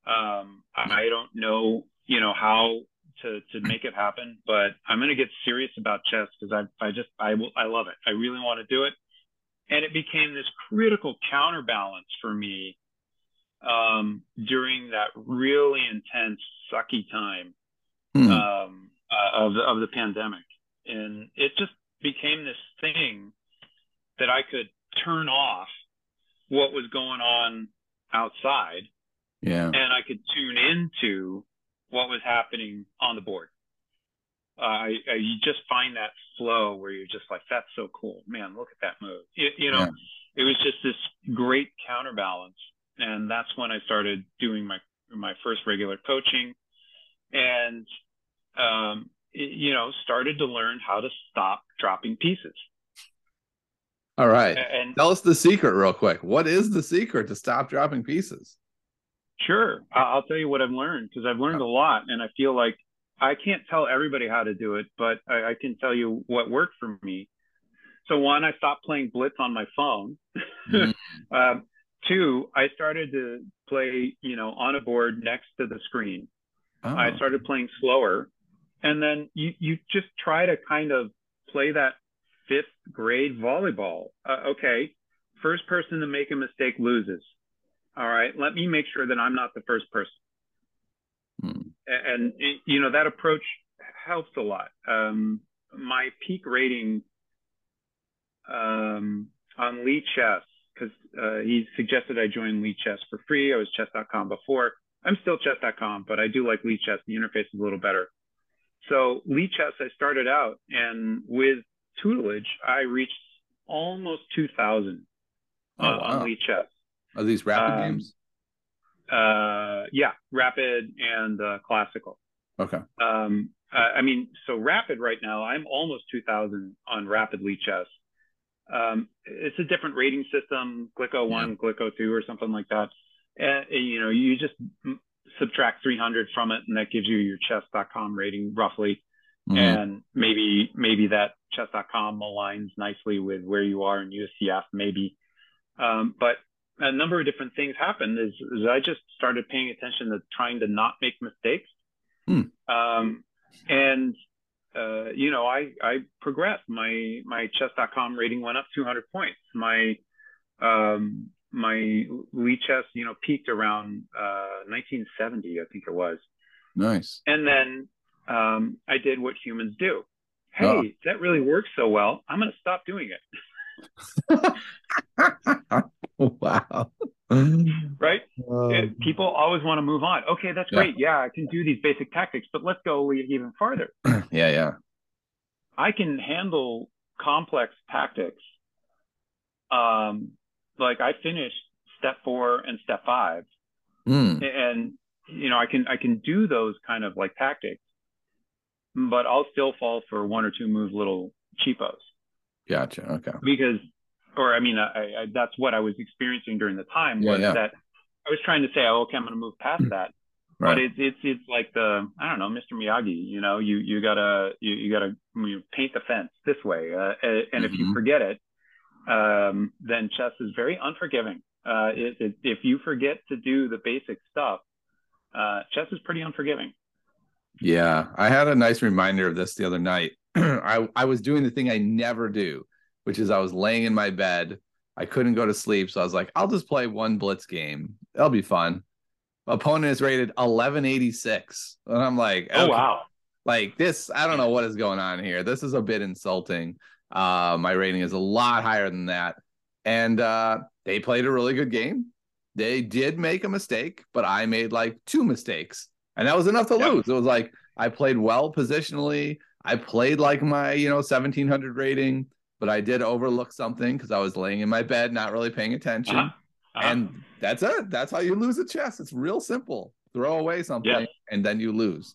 Um, I don't know, you know, how to to make it happen, but I'm going to get serious about chess because I I just I I love it. I really want to do it, and it became this critical counterbalance for me um, during that really intense, sucky time hmm. um, uh, of the, of the pandemic, and it just became this thing that I could turn off what was going on outside. Yeah. And I could tune into what was happening on the board. I, I, you just find that flow where you're just like, that's so cool, man. Look at that move. You, you know, yeah. it was just this great counterbalance, and that's when I started doing my my first regular coaching, and um, it, you know, started to learn how to stop dropping pieces. All right, and tell us the secret real quick. What is the secret to stop dropping pieces? Sure, I'll tell you what I've learned because I've learned a lot, and I feel like I can't tell everybody how to do it, but I, I can tell you what worked for me. So one, I stopped playing Blitz on my phone. Mm-hmm. [LAUGHS] um, two, I started to play, you know, on a board next to the screen. Oh. I started playing slower, and then you you just try to kind of play that fifth grade volleyball. Uh, okay, first person to make a mistake loses. All right, let me make sure that I'm not the first person. Hmm and you know that approach helps a lot. Um, my peak rating um, on Lichess because uh, he suggested I join Lichess for free. I was chess.com before. I'm still chess.com, but I do like Lichess. The interface is a little better. So Lichess, I started out, and with tutelage, I reached almost 2,000 uh, oh, wow. on Lichess. Are these rapid um, games? Uh, yeah, rapid and uh, classical. Okay. Um, uh, I mean, so rapid right now, I'm almost 2,000 on rapid Lichess. Um, it's a different rating system, Glicko one, yeah. Glicko two, or something like that. And, you know, you just subtract 300 from it, and that gives you your chess.com rating roughly. Mm-hmm. And maybe maybe that chess.com aligns nicely with where you are in USCF, maybe. Um, but a number of different things happened is, is I just started paying attention to trying to not make mistakes. Hmm. Um, and, uh, you know, I, I progressed. My, my chess.com rating went up 200 points. My, um, my chess, you know, peaked around, uh, 1970, I think it was. Nice. And then, um, I did what humans do. Hey, oh. that really works so well. I'm going to stop doing it. [LAUGHS] wow. right? Um, people always want to move on. Okay, that's great. Yeah. yeah, I can do these basic tactics, but let's go even farther. [CLEARS THROAT] yeah, yeah. I can handle complex tactics. Um, like I finished step four and step five, mm. and you know I can I can do those kind of like tactics, but I'll still fall for one or two move little cheapos. Gotcha. Okay. Because or I mean, I, I, that's what I was experiencing during the time was yeah, yeah. that I was trying to say, oh, okay, I'm going to move past mm. that. Right. But it's it's it's like the I don't know, Mr. Miyagi. You know, you you gotta you, you gotta you paint the fence this way, uh, and mm-hmm. if you mm-hmm. forget it, um, then chess is very unforgiving. Uh, it, it, if you forget to do the basic stuff, uh, chess is pretty unforgiving. Yeah, I had a nice reminder of this the other night. [CLEARS THROAT] I I was doing the thing I never do, which is I was laying in my bed. I couldn't go to sleep. So I was like, I'll just play one blitz game. That'll be fun. Opponent is rated 1186. And I'm like, oh, okay. wow. Like this, I don't know what is going on here. This is a bit insulting. Uh, my rating is a lot higher than that. And uh, they played a really good game. They did make a mistake, but I made like two mistakes. And that was enough to yep. lose. It was like I played well positionally. I played like my, you know, 1700 rating but I did overlook something because I was laying in my bed, not really paying attention. Uh-huh. Uh-huh. And that's it. That's how you lose a chess. It's real simple. Throw away something yeah. and then you lose.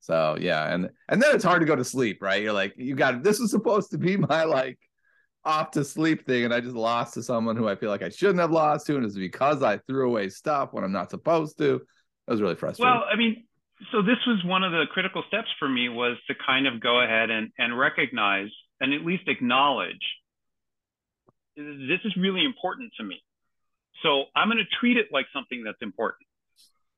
So yeah, and and then it's hard to go to sleep, right? You're like, you got this was supposed to be [LAUGHS] my like off to sleep thing, and I just lost to someone who I feel like I shouldn't have lost to, and it's because I threw away stuff when I'm not supposed to. That was really frustrating. Well, I mean, so this was one of the critical steps for me was to kind of go ahead and and recognize and at least acknowledge this is really important to me. So I'm going to treat it like something that's important.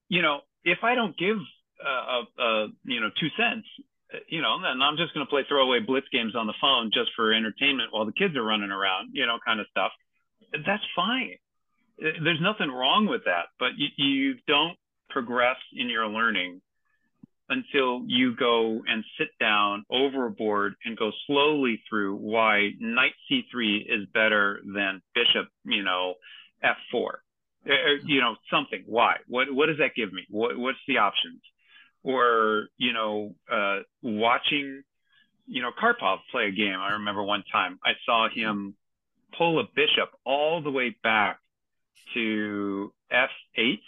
You know, if I don't give uh, uh, you know two cents, you know, then I'm just going to play throwaway blitz games on the phone just for entertainment while the kids are running around, you know, kind of stuff. That's fine. There's nothing wrong with that, but you, you don't progress in your learning until you go and sit down over a board and go slowly through why knight c3 is better than bishop, you know, f4. Uh, uh, you know, something. Why? What what does that give me? What what's the options? or you know uh, watching you know Karpov play a game. I remember one time I saw him pull a bishop all the way back to f8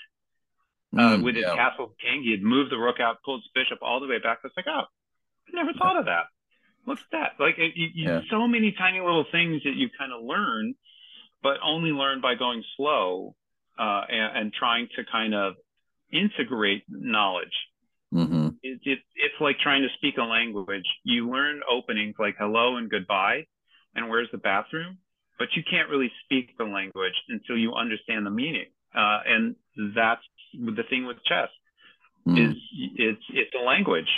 uh, mm, with his yeah. castle king. He had moved the rook out, pulled his bishop all the way back. I was like, oh, I never thought of that. What's that? Like, it, you, yeah. so many tiny little things that you kind of learn, but only learn by going slow uh, and, and, trying to kind of integrate knowledge. Mm-hmm. It, it, it's like trying to speak a language. You learn openings like hello and goodbye, and where's the bathroom, but you can't really speak the language until you understand the meaning. Uh, and that's the thing with chess mm. is it's it's a language.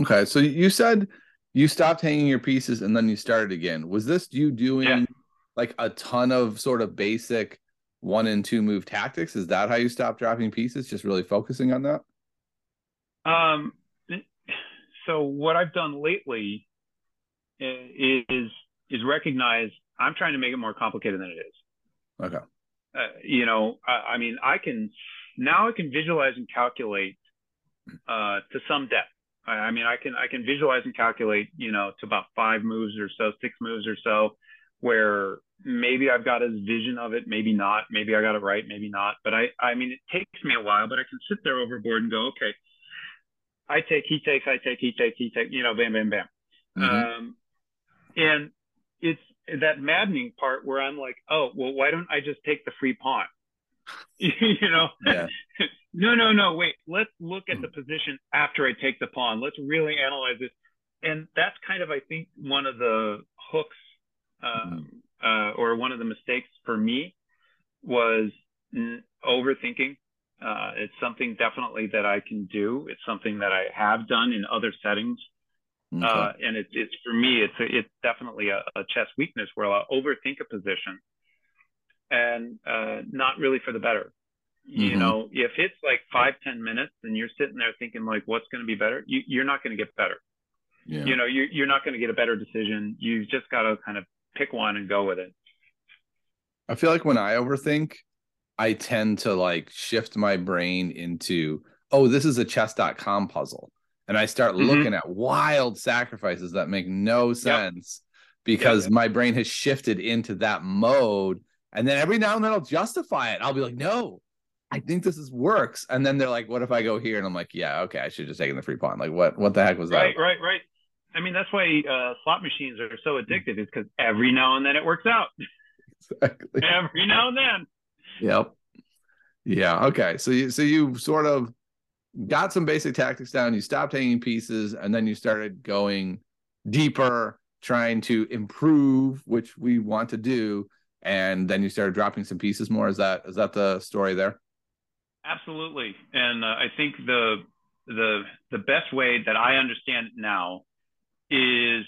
Okay, so you said you stopped hanging your pieces and then you started again. Was this you doing yeah. like a ton of sort of basic one and two move tactics? Is that how you stopped dropping pieces? Just really focusing on that? Um, so what I've done lately is is recognize I'm trying to make it more complicated than it is. Okay. Uh, you know, I, I, mean, I can now I can visualize and calculate uh, to some depth. I, I, mean, I can I can visualize and calculate, you know, to about five moves or so, six moves or so, where maybe I've got a vision of it, maybe not, maybe I got it right, maybe not. But I I mean, it takes me a while, but I can sit there overboard and go, okay, I take, he takes, I take, he takes, he takes, you know, bam, bam, bam. Mm-hmm. Um, and it's that maddening part where I'm like, oh, well, why don't I just take the free pawn? [LAUGHS] you know, yeah. [LAUGHS] no, no, no, wait, let's look at the hmm. position after I take the pawn. Let's really analyze it. And that's kind of, I think, one of the hooks um, mm. uh, or one of the mistakes for me was n- overthinking. Uh, it's something definitely that I can do. It's something that I have done in other settings Okay. Uh, and it's it's for me, it's a, it's definitely a, a, chess weakness where I'll overthink a position, and uh, not really for the better. Mm-hmm. You know, if it's like five ten minutes and you're sitting there thinking like, what's going to be better, you, you're not going to get better. Yeah. You know, you, you're not going to get a better decision. You've just got to kind of pick one and go with it. I feel like when I overthink, I tend to like shift my brain into, oh, this is a chess.com puzzle and I start mm-hmm. looking at wild sacrifices that make no sense yep. because yep. my brain has shifted into that mode. And then every now and then I'll justify it. I'll be like, no, I think this is works. And then they're like, what if I go here? And I'm like, yeah, okay, I should just taken the free pawn. Like, what what the heck was right, that? Right, right, right. I mean, that's why uh, slot machines are so addictive, is because every now and then it works out. Exactly. [LAUGHS] every now and then. Yep. Yeah. Okay. So you so you sort of got some basic tactics down, you stopped hanging pieces, and then you started going deeper, trying to improve, which we want to do, and then you started dropping some pieces more. Is that is that the story there? Absolutely, and uh, I think the the the best way that I understand it now is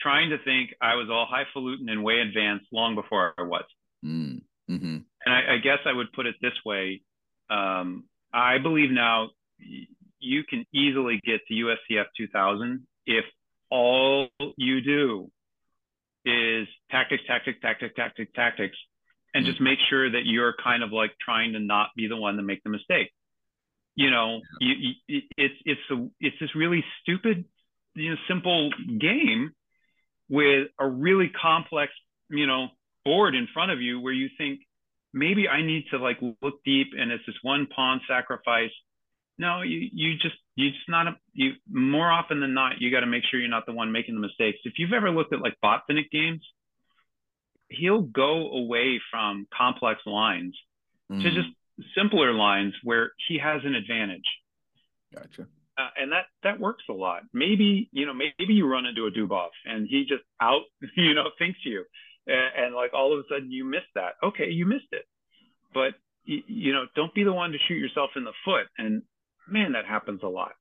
trying to think I was all highfalutin and way advanced long before I was. Mm, mm-hmm. And I, I, guess I would put it this way: um, I believe now you can easily get to USCF 2000 if all you do is tactics, tactics, tactics, tactics, tactics, and just mm-hmm. make sure that you're kind of like trying to not be the one to make the mistake. You know, you, you, it's it's a it's this really stupid, you know, simple game with a really complex, you know, board in front of you where you think maybe I need to like look deep and it's this one pawn sacrifice no, you you just you just not a, you more often than not you got to make sure you're not the one making the mistakes. If you've ever looked at like Botvinnik games, he'll go away from complex lines mm. to just simpler lines where he has an advantage. Gotcha. Uh, and that that works a lot. Maybe you know maybe you run into a Dubov and he just out [LAUGHS] you know thinks you, and, and like all of a sudden you missed that. Okay, you missed it, but you know don't be the one to shoot yourself in the foot and man, that happens a lot.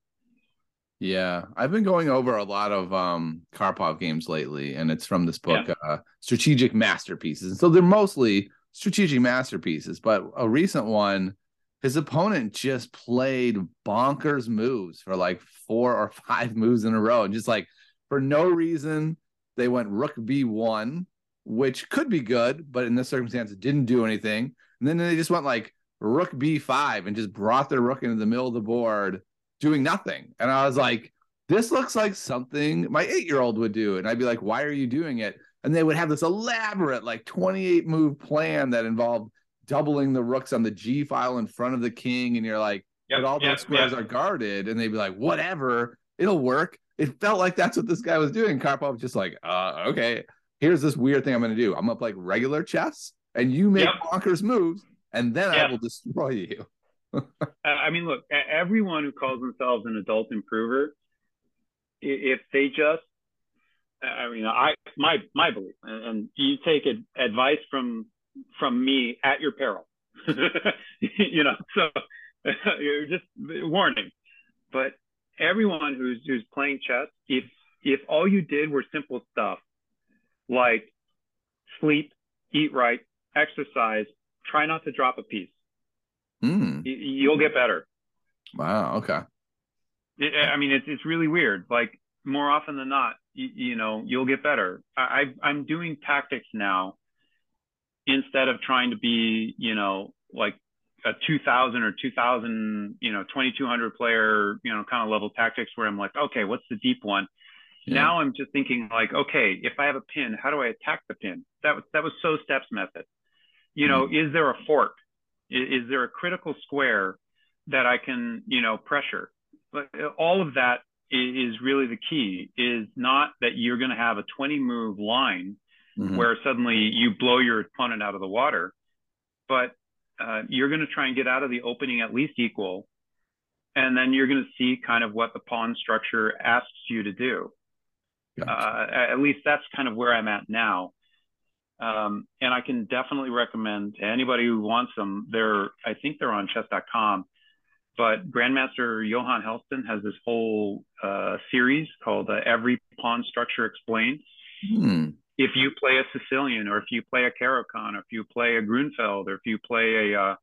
Yeah, I've been going over a lot of um Karpov games lately, and it's from this book, yeah. uh, Strategic Masterpieces. And so they're mostly strategic masterpieces, but a recent one, his opponent just played bonkers moves for like four or [LAUGHS] five moves in a row, and just like for no reason, they went Rook B1, which could be good, but in this circumstance, it didn't do anything. And then they just went like rook b5 and just brought their rook into the middle of the board doing nothing. And I was like, this looks like something my eight year old would do. And I'd be like, why are you doing it? And they would have this elaborate, like 28 move plan that involved doubling the rooks on the G file in front of the king. And you're like, yep, but all yep, those squares yep. are guarded. And they'd be like, whatever, it'll work. It felt like that's what this guy was doing. Karpov was just like, uh, okay, here's this weird thing I'm going to do. I'm going to play regular chess and you make bonkers moves and then I will destroy you. [LAUGHS] I mean, look, everyone who calls themselves an adult improver, if they just, I mean, I my my belief, and you take advice from from me at your peril, [LAUGHS] you know. So [LAUGHS] you're just warning, but everyone who's who's playing chess, if if all you did were simple stuff like sleep, eat right, exercise, try not to drop a piece Mm. You'll get better. Wow. Okay. It, I mean, it's it's really weird. Like more often than not, you, you know, you'll get better. I, I'm doing tactics now instead of trying to be, you know, like a 2000 or 2000, you know, 2200 player, you know, kind of level tactics where I'm like, okay, what's the deep one? Yeah. Now I'm just thinking like, okay, if I have a pin, how do I attack the pin? That was that was so steps method. You know, mm-hmm. is there a fork? Is, is there a critical square that I can, you know, pressure? But all of that is really the key. Is not that you're going to have a 20 move line mm-hmm. where suddenly you blow your opponent out of the water, but uh, you're going to try and get out of the opening at least equal, and then you're going to see kind of what the pawn structure asks you to do. Gotcha. Uh, at least that's kind of where I'm at now. Um, and I can definitely recommend to anybody who wants them. They're, I think they're on chess.com, but Grandmaster Johan Hellsten has this whole uh, series called uh, Every Pawn Structure Explained. Hmm. If you play a Sicilian, or if you play a Caro-Kann, or if you play a Grunfeld, or if you play a, uh,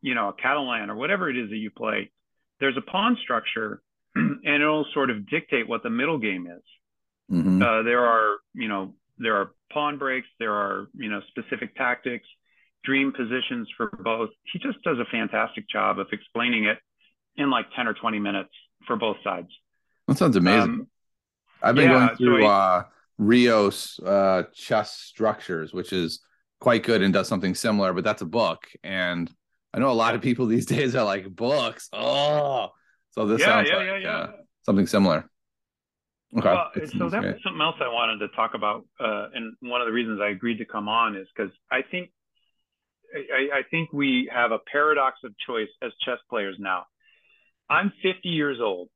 you know, a Catalan, or whatever it is that you play, there's a pawn structure, [CLEARS THROAT] and it'll sort of dictate what the middle game is. Mm-hmm. Uh, there are, you know, there are pawn breaks, there are you know specific tactics, dream positions for both. He just does a fantastic job of explaining it in like 10 or 20 minutes for both sides. That sounds amazing. Um, I've been yeah, going through so I, uh, Rios uh, chess structures, which is quite good and does something similar, but that's a book. And I know a lot of people [LAUGHS] these days are like books. Oh, so this yeah, sounds yeah, like uh, something similar. Okay. Well, so that was something else I wanted to talk about, uh, and one of the reasons I agreed to come on is because I think I, I, think we have a paradox of choice as chess players now. I'm 50 years old.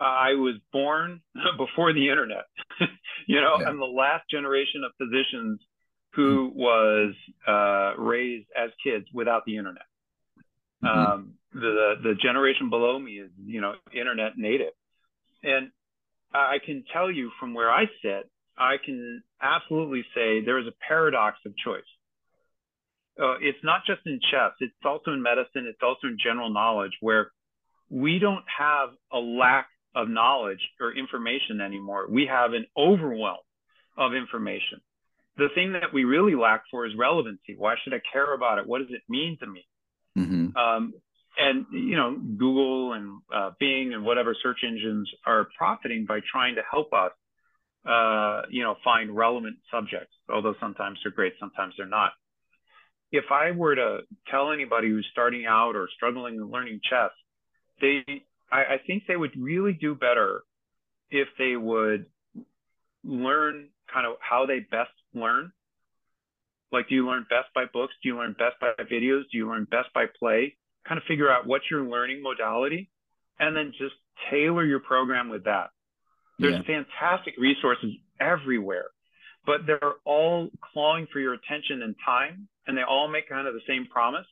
I was born [LAUGHS] before the internet. [LAUGHS] you know, yeah. I'm the last generation of physicians who mm-hmm. was uh, raised as kids without the internet. Mm-hmm. Um, the the generation below me is you know internet native, and I can tell you from where I sit, I can absolutely say there is a paradox of choice. Uh, it's not just in chess, it's also in medicine, it's also in general knowledge, where we don't have a lack of knowledge or information anymore. We have an overwhelm of information. The thing that we really lack for is relevancy. Why should I care about it? What does it mean to me? Mm-hmm. Um, and you know google and uh, bing and whatever search engines are profiting by trying to help us uh, you know find relevant subjects although sometimes they're great sometimes they're not. If i were to tell anybody who's starting out or struggling in learning chess they I, I think they would really do better if they would learn kind of how they best learn. Like do you learn best by books? Do you learn best by videos? Do you learn best by play kind of figure out what your learning modality and then just tailor your program with that. There's yeah. fantastic resources everywhere, but they're all clawing for your attention and time, and they all make kind of the same promise.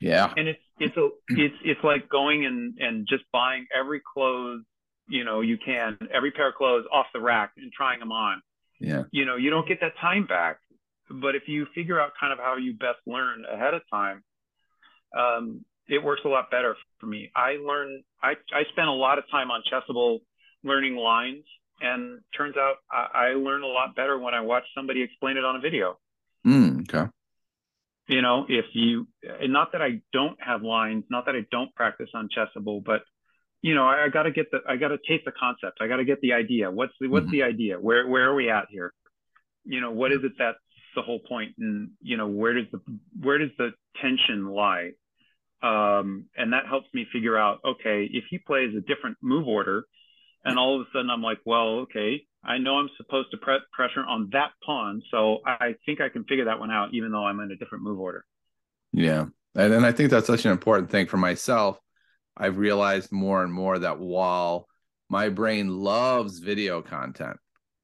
Yeah. And it's it's a it's it's like going and and just buying every clothes you know you can every pair of clothes off the rack and trying them on. Yeah. You know you don't get that time back, but if you figure out kind of how you best learn ahead of time, um, it works a lot better for me. I learn, I, I spend a lot of time on Chessable learning lines, and turns out I, I learn a lot better when I watch somebody explain it on a video. Mm, okay. You know, if you, and not that I don't have lines, not that I don't practice on Chessable, but you know, I, I got to get the, I got to taste the concept. I got to get the idea. What's the, what's mm-hmm. the idea? Where, where are we at here? You know, what is it that's the whole point? And you know, where does the, where does the tension lie? Um, and that helps me figure out, okay, if he plays a different move order, and all of a sudden I'm like, well, okay, I know I'm supposed to press pressure on that pawn, so I think I can figure that one out, even though I'm in a different move order. Yeah, and and I think that's such an important thing for myself. I've realized more and more that while my brain loves video content,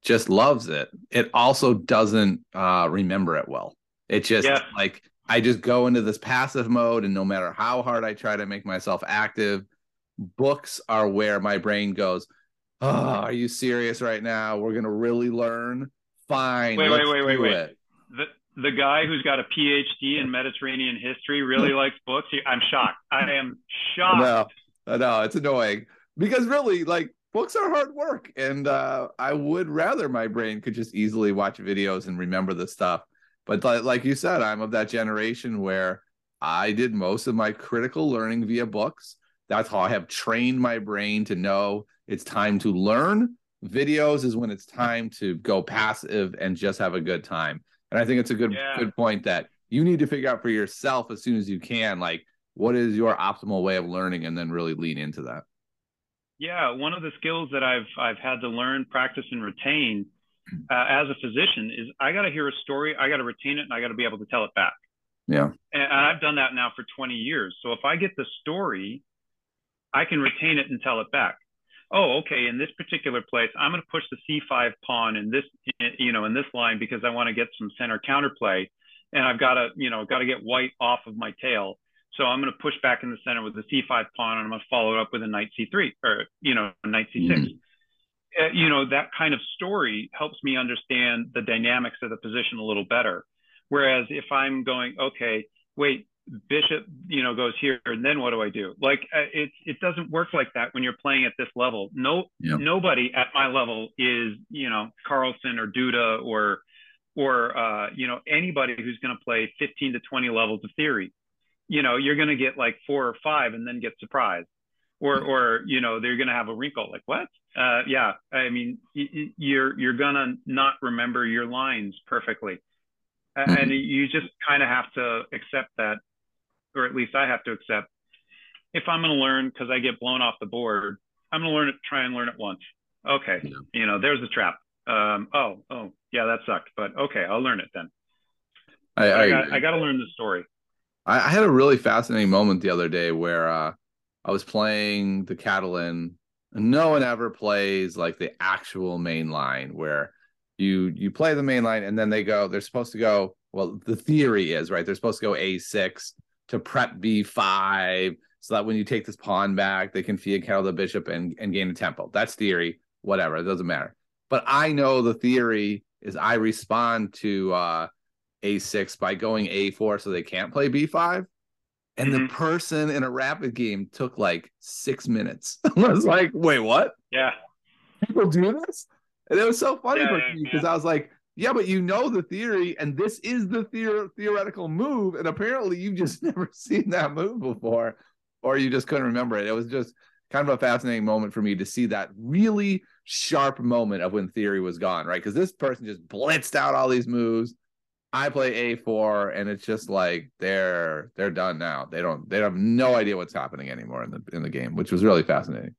just loves it, it also doesn't uh, remember it well. It just yeah. like I just go into this passive mode, and no matter how hard I try to make myself active, books are where my brain goes. Oh, are you serious right now? We're gonna really learn. Fine. Wait, wait, wait, wait, wait. It. The the guy who's got a PhD in Mediterranean history really [LAUGHS] likes books. I'm shocked. I am shocked. No, I know it's annoying because really, like books are hard work, and uh, I would rather my brain could just easily watch videos and remember the stuff but like you said, I'm of that generation where I did most of my critical learning via books. That's how I have trained my brain to know it's time to learn. Videos is when it's time to go passive and just have a good time. And I think it's a good yeah. good point that you need to figure out for yourself as soon as you can, like what is your optimal way of learning, and then really lean into that. Yeah, one of the skills that I've I've had to learn, practice, and retain uh, as a physician is I got to hear a story, I got to retain it, and I got to be able to tell it back. Yeah. And I've done that now for 20 years. So if I get the story, I can retain it and tell it back. Oh, okay. In this particular place, I'm going to push the C5 pawn in this, you know, in this line because I want to get some center counterplay, and I've got to, you know, got to get white off of my tail. So I'm going to push back in the center with the C5 pawn, and I'm going to follow it up with a knight C3 or, you know, knight C6. Mm-hmm. Uh, you know, that kind of story helps me understand the dynamics of the position a little better. Whereas if I'm going, okay, wait, bishop, you know, goes here, and then what do I do? Like uh, it, it doesn't work like that when you're playing at this level. No, yep. nobody at my level is, you know, Carlsen or Duda or, or uh, you know, anybody who's going to play 15 to 20 levels of theory. You know, you're going to get like four or five and then get surprised or or you know they're going to have a wrinkle like what? Uh, yeah i mean you're you're going to not remember your lines perfectly. Mm-hmm. and you just kind of have to accept that or at least i have to accept. If i'm going to learn because i get blown off the board i'm going to learn it try and learn it once. Okay yeah. you know there's a trap. Um, oh oh yeah that sucked but okay i'll learn it then. I I, I, got, to learn the story. I, I had a really fascinating moment the other day where uh I was playing the Catalan. No one ever plays like the actual main line where you you play the main line and then they go. They're supposed to go. Well, the theory is right. They're supposed to go a6 to prep b5 so that when you take this pawn back, they can kettle the bishop and, and gain a tempo. That's theory. Whatever, it doesn't matter. But I know the theory is I respond to uh, a6 by going a4 so they can't play b5 and mm-hmm. the person in a rapid game took like six minutes. [LAUGHS] I was like, wait, what? Yeah. People do this? And it was so funny yeah, for me because yeah. I was like, yeah, but you know the theory, and this is the theor- theoretical move, and apparently you've just [LAUGHS] never seen that move before, or you just couldn't remember it. It was just kind of a fascinating moment for me to see that really sharp moment of when theory was gone, right? Because this person just blitzed out all these moves, I play A4 and it's just like they're they're done now. They don't they have no idea what's happening anymore in the in the game, which was really fascinating.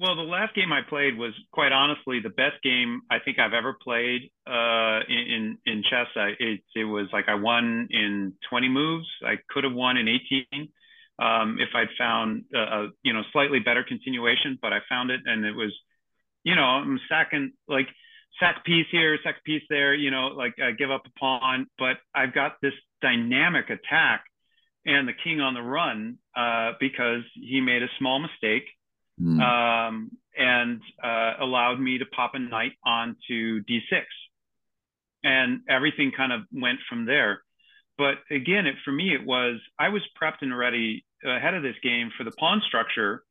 Well, the last game I played was quite honestly the best game I think I've ever played uh, in in chess. I, it it was like I won in 20 moves. I could have won in 18 um, if I'd found a, a you know slightly better continuation, but I found it and it was you know I'm second like sack piece here, sack piece there, you know, like uh, give up a pawn. But I've got this dynamic attack and the king on the run uh, because he made a small mistake mm. um, and uh, allowed me to pop a knight onto d6. And everything kind of went from there. But again, it, for me, it was I was prepped and ready ahead of this game for the pawn structure.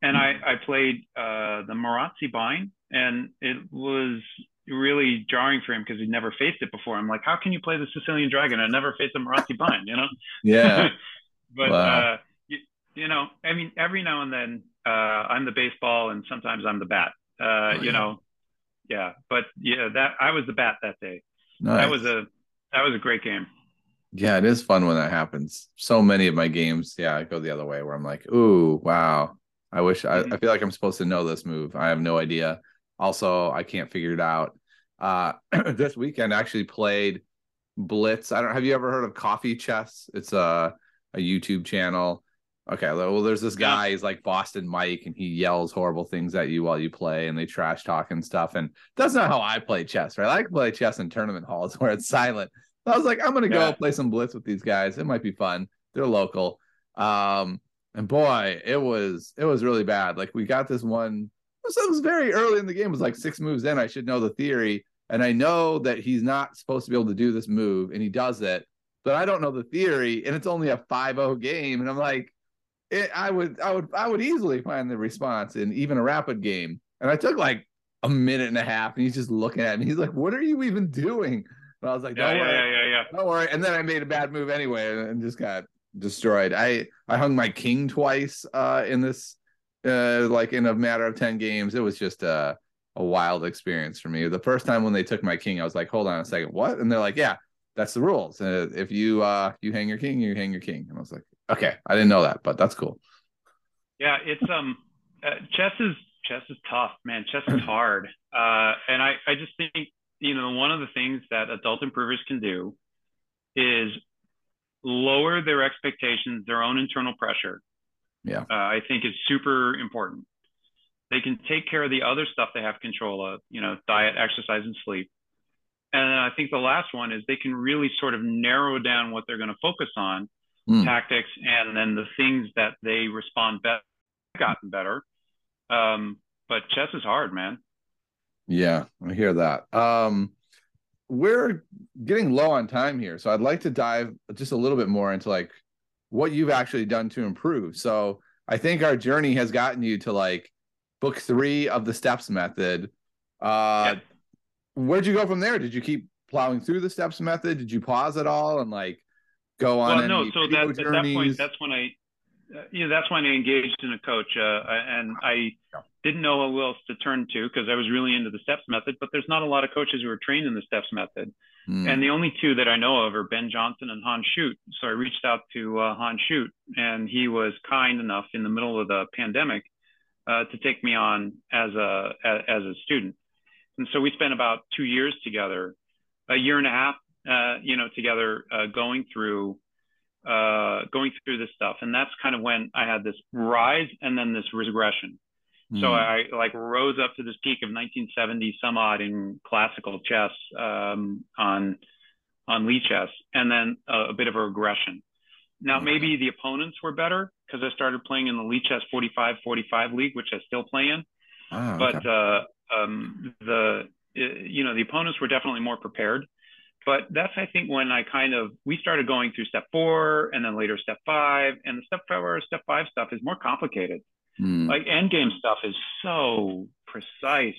And I, I played uh, the Maróczy bind, and it was really jarring for him because he'd never faced it before. I'm like, how can you play the Sicilian Dragon? I never faced a Maróczy bind, you know? Yeah. [LAUGHS] but wow. uh, you know, I mean, every now and then uh, I'm the baseball and sometimes I'm the bat. Uh, oh, you yeah. know, yeah. But yeah, that I was the bat that day. Nice. That was a that was a great game. Yeah, it is fun when that happens. So many of my games, yeah, I go the other way where I'm like, ooh, wow. I wish I, mm-hmm. I feel like I'm supposed to know this move. I have no idea. Also, I can't figure it out. Uh [CLEARS THROAT] this weekend I actually played Blitz. I don't have you ever heard of Coffee Chess? It's a a YouTube channel. Okay, well, there's this guy. Yeah. He's like Boston Mike, and he yells horrible things at you while you play, and they trash talk and stuff. And that's not how I play chess, right? I like play chess in tournament halls [LAUGHS] where it's silent. I was like, I'm gonna go yeah. play some blitz with these guys. It might be fun. They're local. Um, and boy, it was it was really bad. Like we got this one. It was, it was very early in the game. It was like six moves in. I should know the theory, and I know that he's not supposed to be able to do this move, and he does it. But I don't know the theory, and it's only a 5-0 game, and I'm like it, I would I would I would easily find the response in even a rapid game. And I took like a minute and a half, and he's just looking at me. He's like, "What are you even doing?" And I was like, "Don't yeah, worry, yeah, yeah, yeah, don't worry." And then I made a bad move anyway, and just got destroyed. I I hung my king twice uh, in this, uh, like in a matter of ten games. It was just a a wild experience for me. The first time when they took my king, I was like, "Hold on a second, what?" And they're like, "Yeah, that's the rules. Uh, if you uh you hang your king, you hang your king." And I was like, Okay, I didn't know that, but that's cool. Yeah, it's um, uh, chess is chess is tough, man. Chess is hard, uh, and I I just think you know one of the things that adult improvers can do is lower their expectations, their own internal pressure. Yeah, uh, I think is super important. They can take care of the other stuff they have control of, you know, diet, exercise, and sleep. And I think the last one is they can really sort of narrow down what they're going to focus on mm. tactics and then the things that they respond better gotten better um, but chess is hard man yeah i hear that um, we're getting low on time here so i'd like to dive just a little bit more into like what you've actually done to improve so i think our journey has gotten you to like book three of the steps method uh yeah. where'd you go from there did you keep plowing through the steps method did you pause at all and like go on. Well, no. So that, at that point, that's when I, uh, you know, that's when I engaged in a coach, uh, and I didn't know who else to turn to because I was really into the steps method. But there's not a lot of coaches who are trained in the steps method, mm. and the only two that I know of are Ben Johnson and Hans Schut. So I reached out to uh, Hans Schut, and he was kind enough in the middle of the pandemic uh, to take me on as a as a student. And so we spent about two years together, a year and a half uh, you know, together uh, going through uh, going through this stuff, and that's kind of when I had this rise and then this regression. Mm. So hmm. I like rose up to this peak of 1970 some odd in classical chess um, on on chess, and then a, a, bit of a regression. Now maybe the opponents were better because I started playing in the Lichess 45-45 league, which I still play in. Oh, okay. But uh, um, the you know the opponents were definitely more prepared but that's I think when I kind of we started going through step four and then later step five, and the step four step five stuff is more complicated. Mm. Like end game stuff is so precise.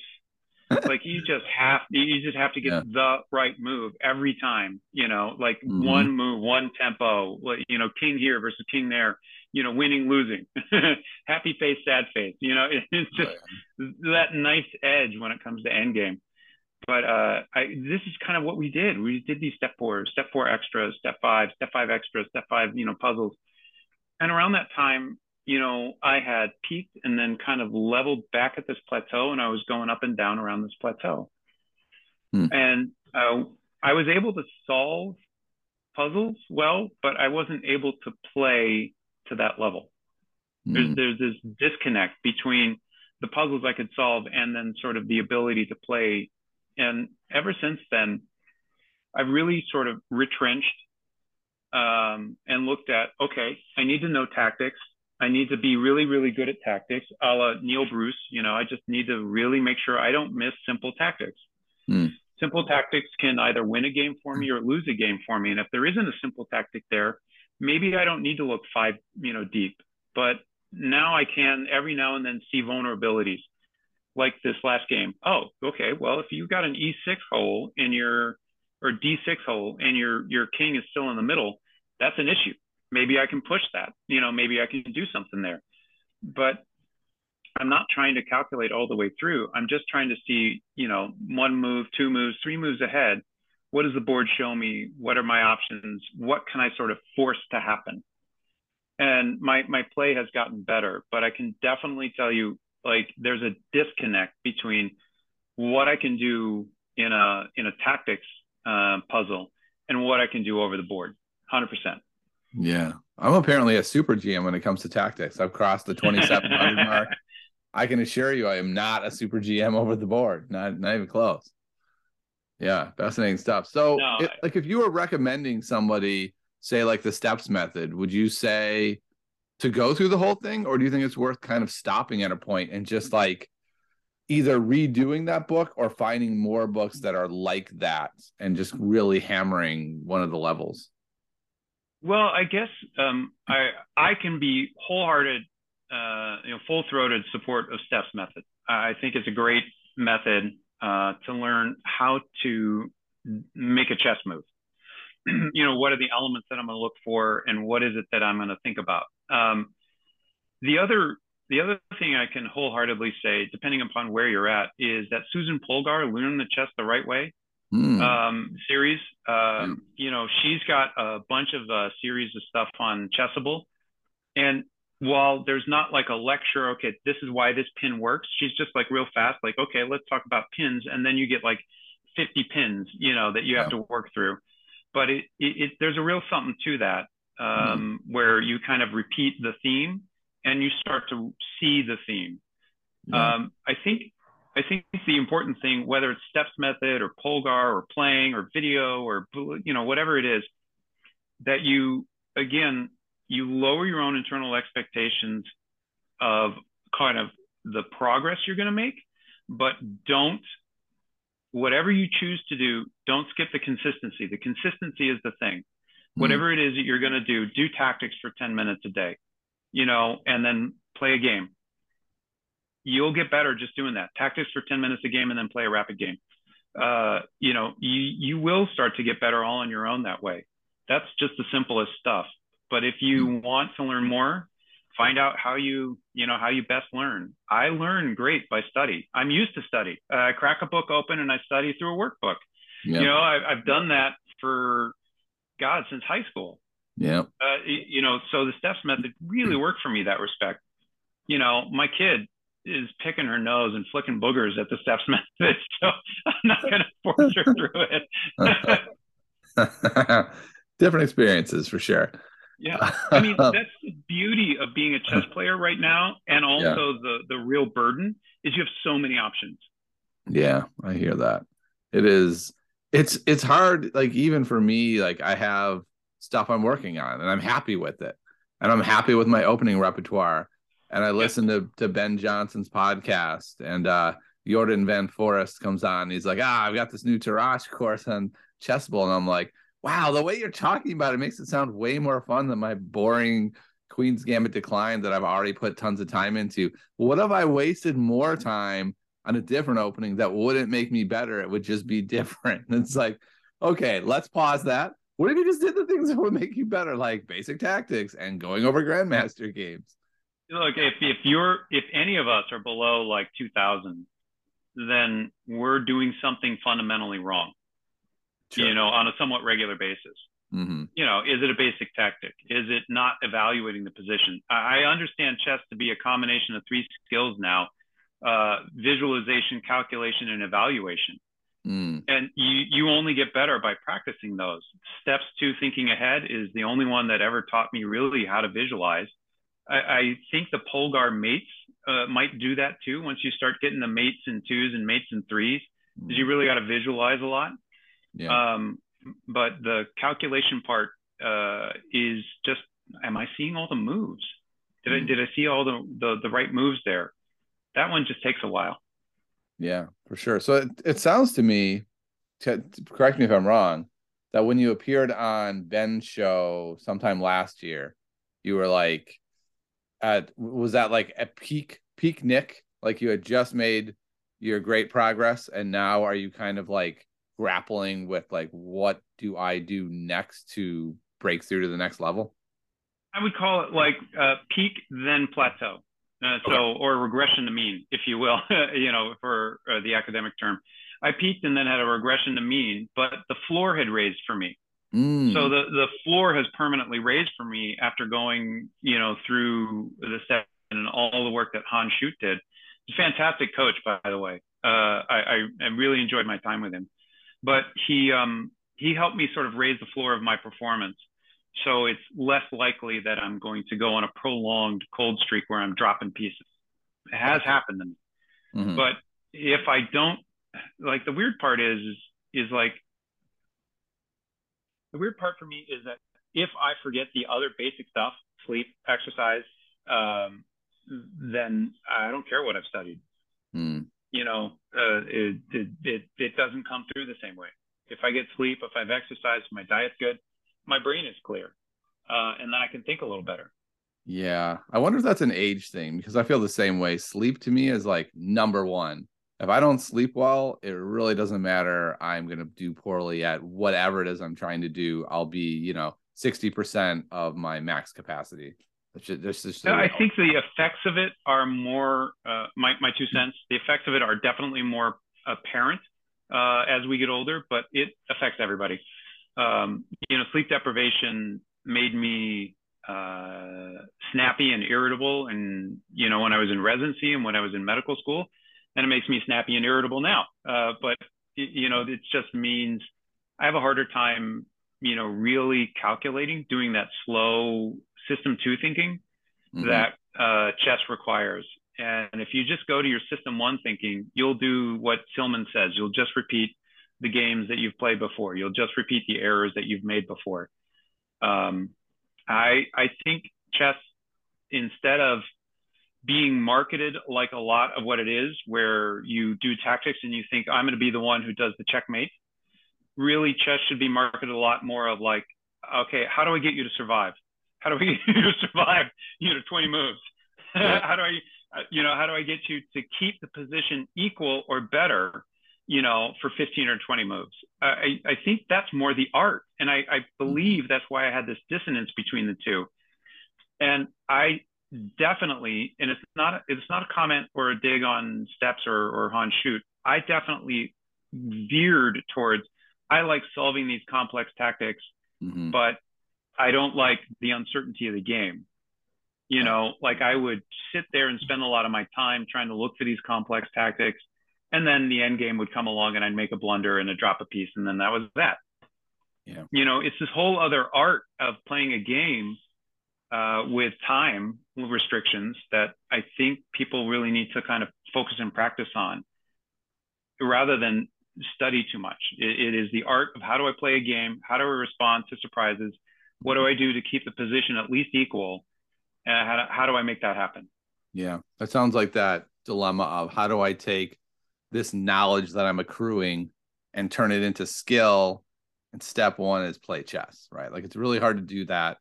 [LAUGHS] like you just have you just have to get yeah. the right move every time. You know, like mm-hmm. one move, one tempo. Like you know, king here versus king there. You know, winning, losing, [LAUGHS] happy face, sad face. You know, [LAUGHS] it's just yeah. that nice edge when it comes to end game but uh, I, this is kind of what we did. We did these step four, step four extras, step five, step five extras, step five, you know, puzzles. And around that time, you know, I had peaked and then kind of leveled back at this plateau, and I was going up and down around this plateau. Hmm. And uh, I was able to solve puzzles well, but I wasn't able to play to that level. Hmm. There's there's this disconnect between the puzzles I could solve and then sort of the ability to play and ever since then, I've really sort of retrenched um, and looked at okay, I need to know tactics. I need to be really, really good at tactics, a la Neil Bruce. You know, I just need to really make sure I don't miss simple tactics. Mm. Simple tactics can either win a game for me or lose a game for me. And if there isn't a simple tactic there, maybe I don't need to look five, you know, deep. But now I can every now and then see vulnerabilities like this last game. Oh, okay. Well, if you've got an E6 hole in your or D6 hole and your your king is still in the middle, that's an issue. Maybe I can push that. You know, maybe I can do something there. But I'm not trying to calculate all the way through. I'm just trying to see, you know, one move, two moves, three moves ahead. What does the board show me? What are my options? What can I sort of force to happen? And my my play has gotten better, but I can definitely tell you like there's a disconnect between what I can do in a in a tactics uh, puzzle and what I can do over the board. Hundred percent. Yeah, I'm apparently a super GM when it comes to tactics. I've crossed the 2700 [LAUGHS] mark. I can assure you, I am not a super GM over the board. Not not even close. Yeah, fascinating stuff. So, no, it, I, like, if you were recommending somebody, say, like the steps method, would you say to go through the whole thing, or do you think it's worth kind of stopping at a point and just like either redoing that book or finding more books that are like that and just really hammering one of the levels? Well, I guess um, I I can be wholehearted, uh, you know, full throated support of Steps method. I think it's a great method uh, to learn how to make a chess move. [CLEARS THROAT] you know, what are the elements that I'm going to look for, and what is it that I'm going to think about? Um, the other the other thing I can wholeheartedly say, depending upon where you're at, is that Susan Polgar, Learn the Chess the Right Way, mm. um, series. Uh, mm. You know, she's got a bunch of uh, series of stuff on Chessable, and while there's not like a lecture, okay, this is why this pin works. She's just like real fast, like, okay, let's talk about pins, and then you get like 50 pins, you know, that you have yeah. to work through. But it, it, it, there's a real something to that, um, mm. where you kind of repeat the theme and you start to see the theme. Um, I think I think the important thing, whether it's steps method or Polgar or playing or video or you know whatever it is, that you again you lower your own internal expectations of kind of the progress you're going to make, but don't whatever you choose to do, don't skip the consistency. The consistency is the thing. Mm-hmm. Whatever it is that you're going to do, do tactics for 10 minutes a day, you know, and then play a game you'll get better just doing that. Tactics for 10 minutes a game and then play a rapid game. Uh, you know, you, you will start to get better all on your own that way. That's just the simplest stuff. But if you mm-hmm. want to learn more, find out how you, you know, how you best learn. I learn great by study. I'm used to study. Uh, I crack a book open and I study through a workbook. Yep. You know, I, I've done that for God since high school. Yeah. Uh, you know, so the steps method really worked for me that respect. You know, my kid, is picking her nose and flicking boogers at the steps [LAUGHS] method. So I'm not going [LAUGHS] to force her through it. [LAUGHS] Different experiences for sure. Yeah, I mean that's the beauty of being a chess player right now, and also yeah. the the real burden is you have so many options. Yeah, I hear that. It is. It's it's hard. Like even for me, like I have stuff I'm working on, and I'm happy with it, and I'm happy with my opening repertoire and I listened to, to Ben Johnson's podcast, and uh, Jordan Van Foreest comes on. he's like, "Ah, I've got this new Tarrasch course on Chessable," and I'm like, "Wow, the way you're talking about it makes it sound way more fun than my boring Queen's Gambit Decline that I've already put tons of time into. What if I wasted more time on a different opening that wouldn't make me better? It would just be [LAUGHS] different." And it's like, okay, let's pause that. What if you just did the things that would make you better, like basic tactics and going over Grandmaster games? Look if if you're if any of us are below like 2000 then we're doing something fundamentally wrong. Sure. you know on a somewhat regular basis. Mm-hmm. you know is it a basic tactic? Is it not evaluating the position? I understand chess to be a combination of three skills now uh, visualization calculation and evaluation. Mm. and you you only get better by practicing those. Steps to thinking ahead is the only one that ever taught me really how to visualize I, I think the Polgar mates uh, might do that too. Once you start getting the mates and twos and mates and threes, because you really got to visualize a lot. Yeah. Um, but the calculation part uh, is just, am I seeing all the moves? Did mm. I did I see all the, the the right moves there? That one just takes a while. Yeah, for sure. So it, it sounds to me, to correct me if I'm wrong, that when you appeared on Ben's show sometime last year, you were like, at was that like a peak peak Nick? Like you had just made your great progress, and now are you kind of like grappling with like what do I do next to break through to the next level? I would call it like uh, peak then plateau. Uh, so, okay. or regression to mean, if you will, [LAUGHS] you know, for uh, the academic term. I peaked and then had a regression to mean, but the floor had raised for me. Mm. So the the floor has permanently raised for me after going, you know, through the step and all the work that Hans Schut did. He's a fantastic coach, by the way. Uh, I, I, I really enjoyed my time with him, but he um, he helped me sort of raise the floor of my performance. So it's less likely that I'm going to go on a prolonged cold streak where I'm dropping pieces. It has happened to me, mm-hmm. but if I don't, like the weird part is is like the weird part for me is that if I forget the other basic stuff, sleep, exercise, um, then I don't care what I've studied. Mm. You know, uh, it, it, it, it doesn't come through the same way. If I get sleep, if I've exercised, my diet's good, my brain is clear, uh, and then I can think a little better. Yeah, I wonder if that's an age thing because I feel the same way. Sleep to me is like number one if I don't sleep well, it really doesn't matter. I'm going to do poorly at whatever it is I'm trying to do. I'll be, you know, 60% of my max capacity. I think the effects of it are more, uh, my, my two cents, the effects of it are definitely more apparent uh, as we get older, but it affects everybody. Um, you know, sleep deprivation made me uh, snappy and irritable. And, you know, when I was in residency and when I was in medical school, and it makes me snappy and irritable now. Uh, but you know, it just means I have a harder time, you know, really calculating, doing that slow system two thinking mm-hmm. that uh, chess requires. And if you just go to your system one thinking, you'll do what Silman says. You'll just repeat the games that you've played before. You'll just repeat the errors that you've made before. Um, I I think chess instead of being marketed like a lot of what it is, where you do tactics and you think I'm going to be the one who does the checkmate. Really, chess should be marketed a lot more of like, okay, how do I get you to survive? How do I [LAUGHS] get you to survive? You know, 20 moves. Yeah. [LAUGHS] how do I, you know, how do I get you to keep the position equal or better? You know, for 15 or 20 moves. I, I think that's more the art, and I, I mm-hmm. believe that's why I had this dissonance between the two. And I definitely, and it's not it's not a comment or a dig on steps or or Hans Schut. I definitely veered towards I like solving these complex tactics, mm-hmm. but I don't like the uncertainty of the game. You know, like I would sit there and spend a lot of my time trying to look for these complex tactics, and then the end game would come along and I'd make a blunder and a drop a piece, and then that was that. Yeah. You know, it's this whole other art of playing a game uh, with time restrictions that I think people really need to kind of focus and practice on rather than study too much. it, it is the art of how do I play a game? How do I respond to surprises? What do I do to keep the position at least equal? And how, how do I make that happen? Yeah, that sounds like that dilemma of how do I take this knowledge that I'm accruing and turn it into skill? And step one is play chess, right? Like it's really hard to do that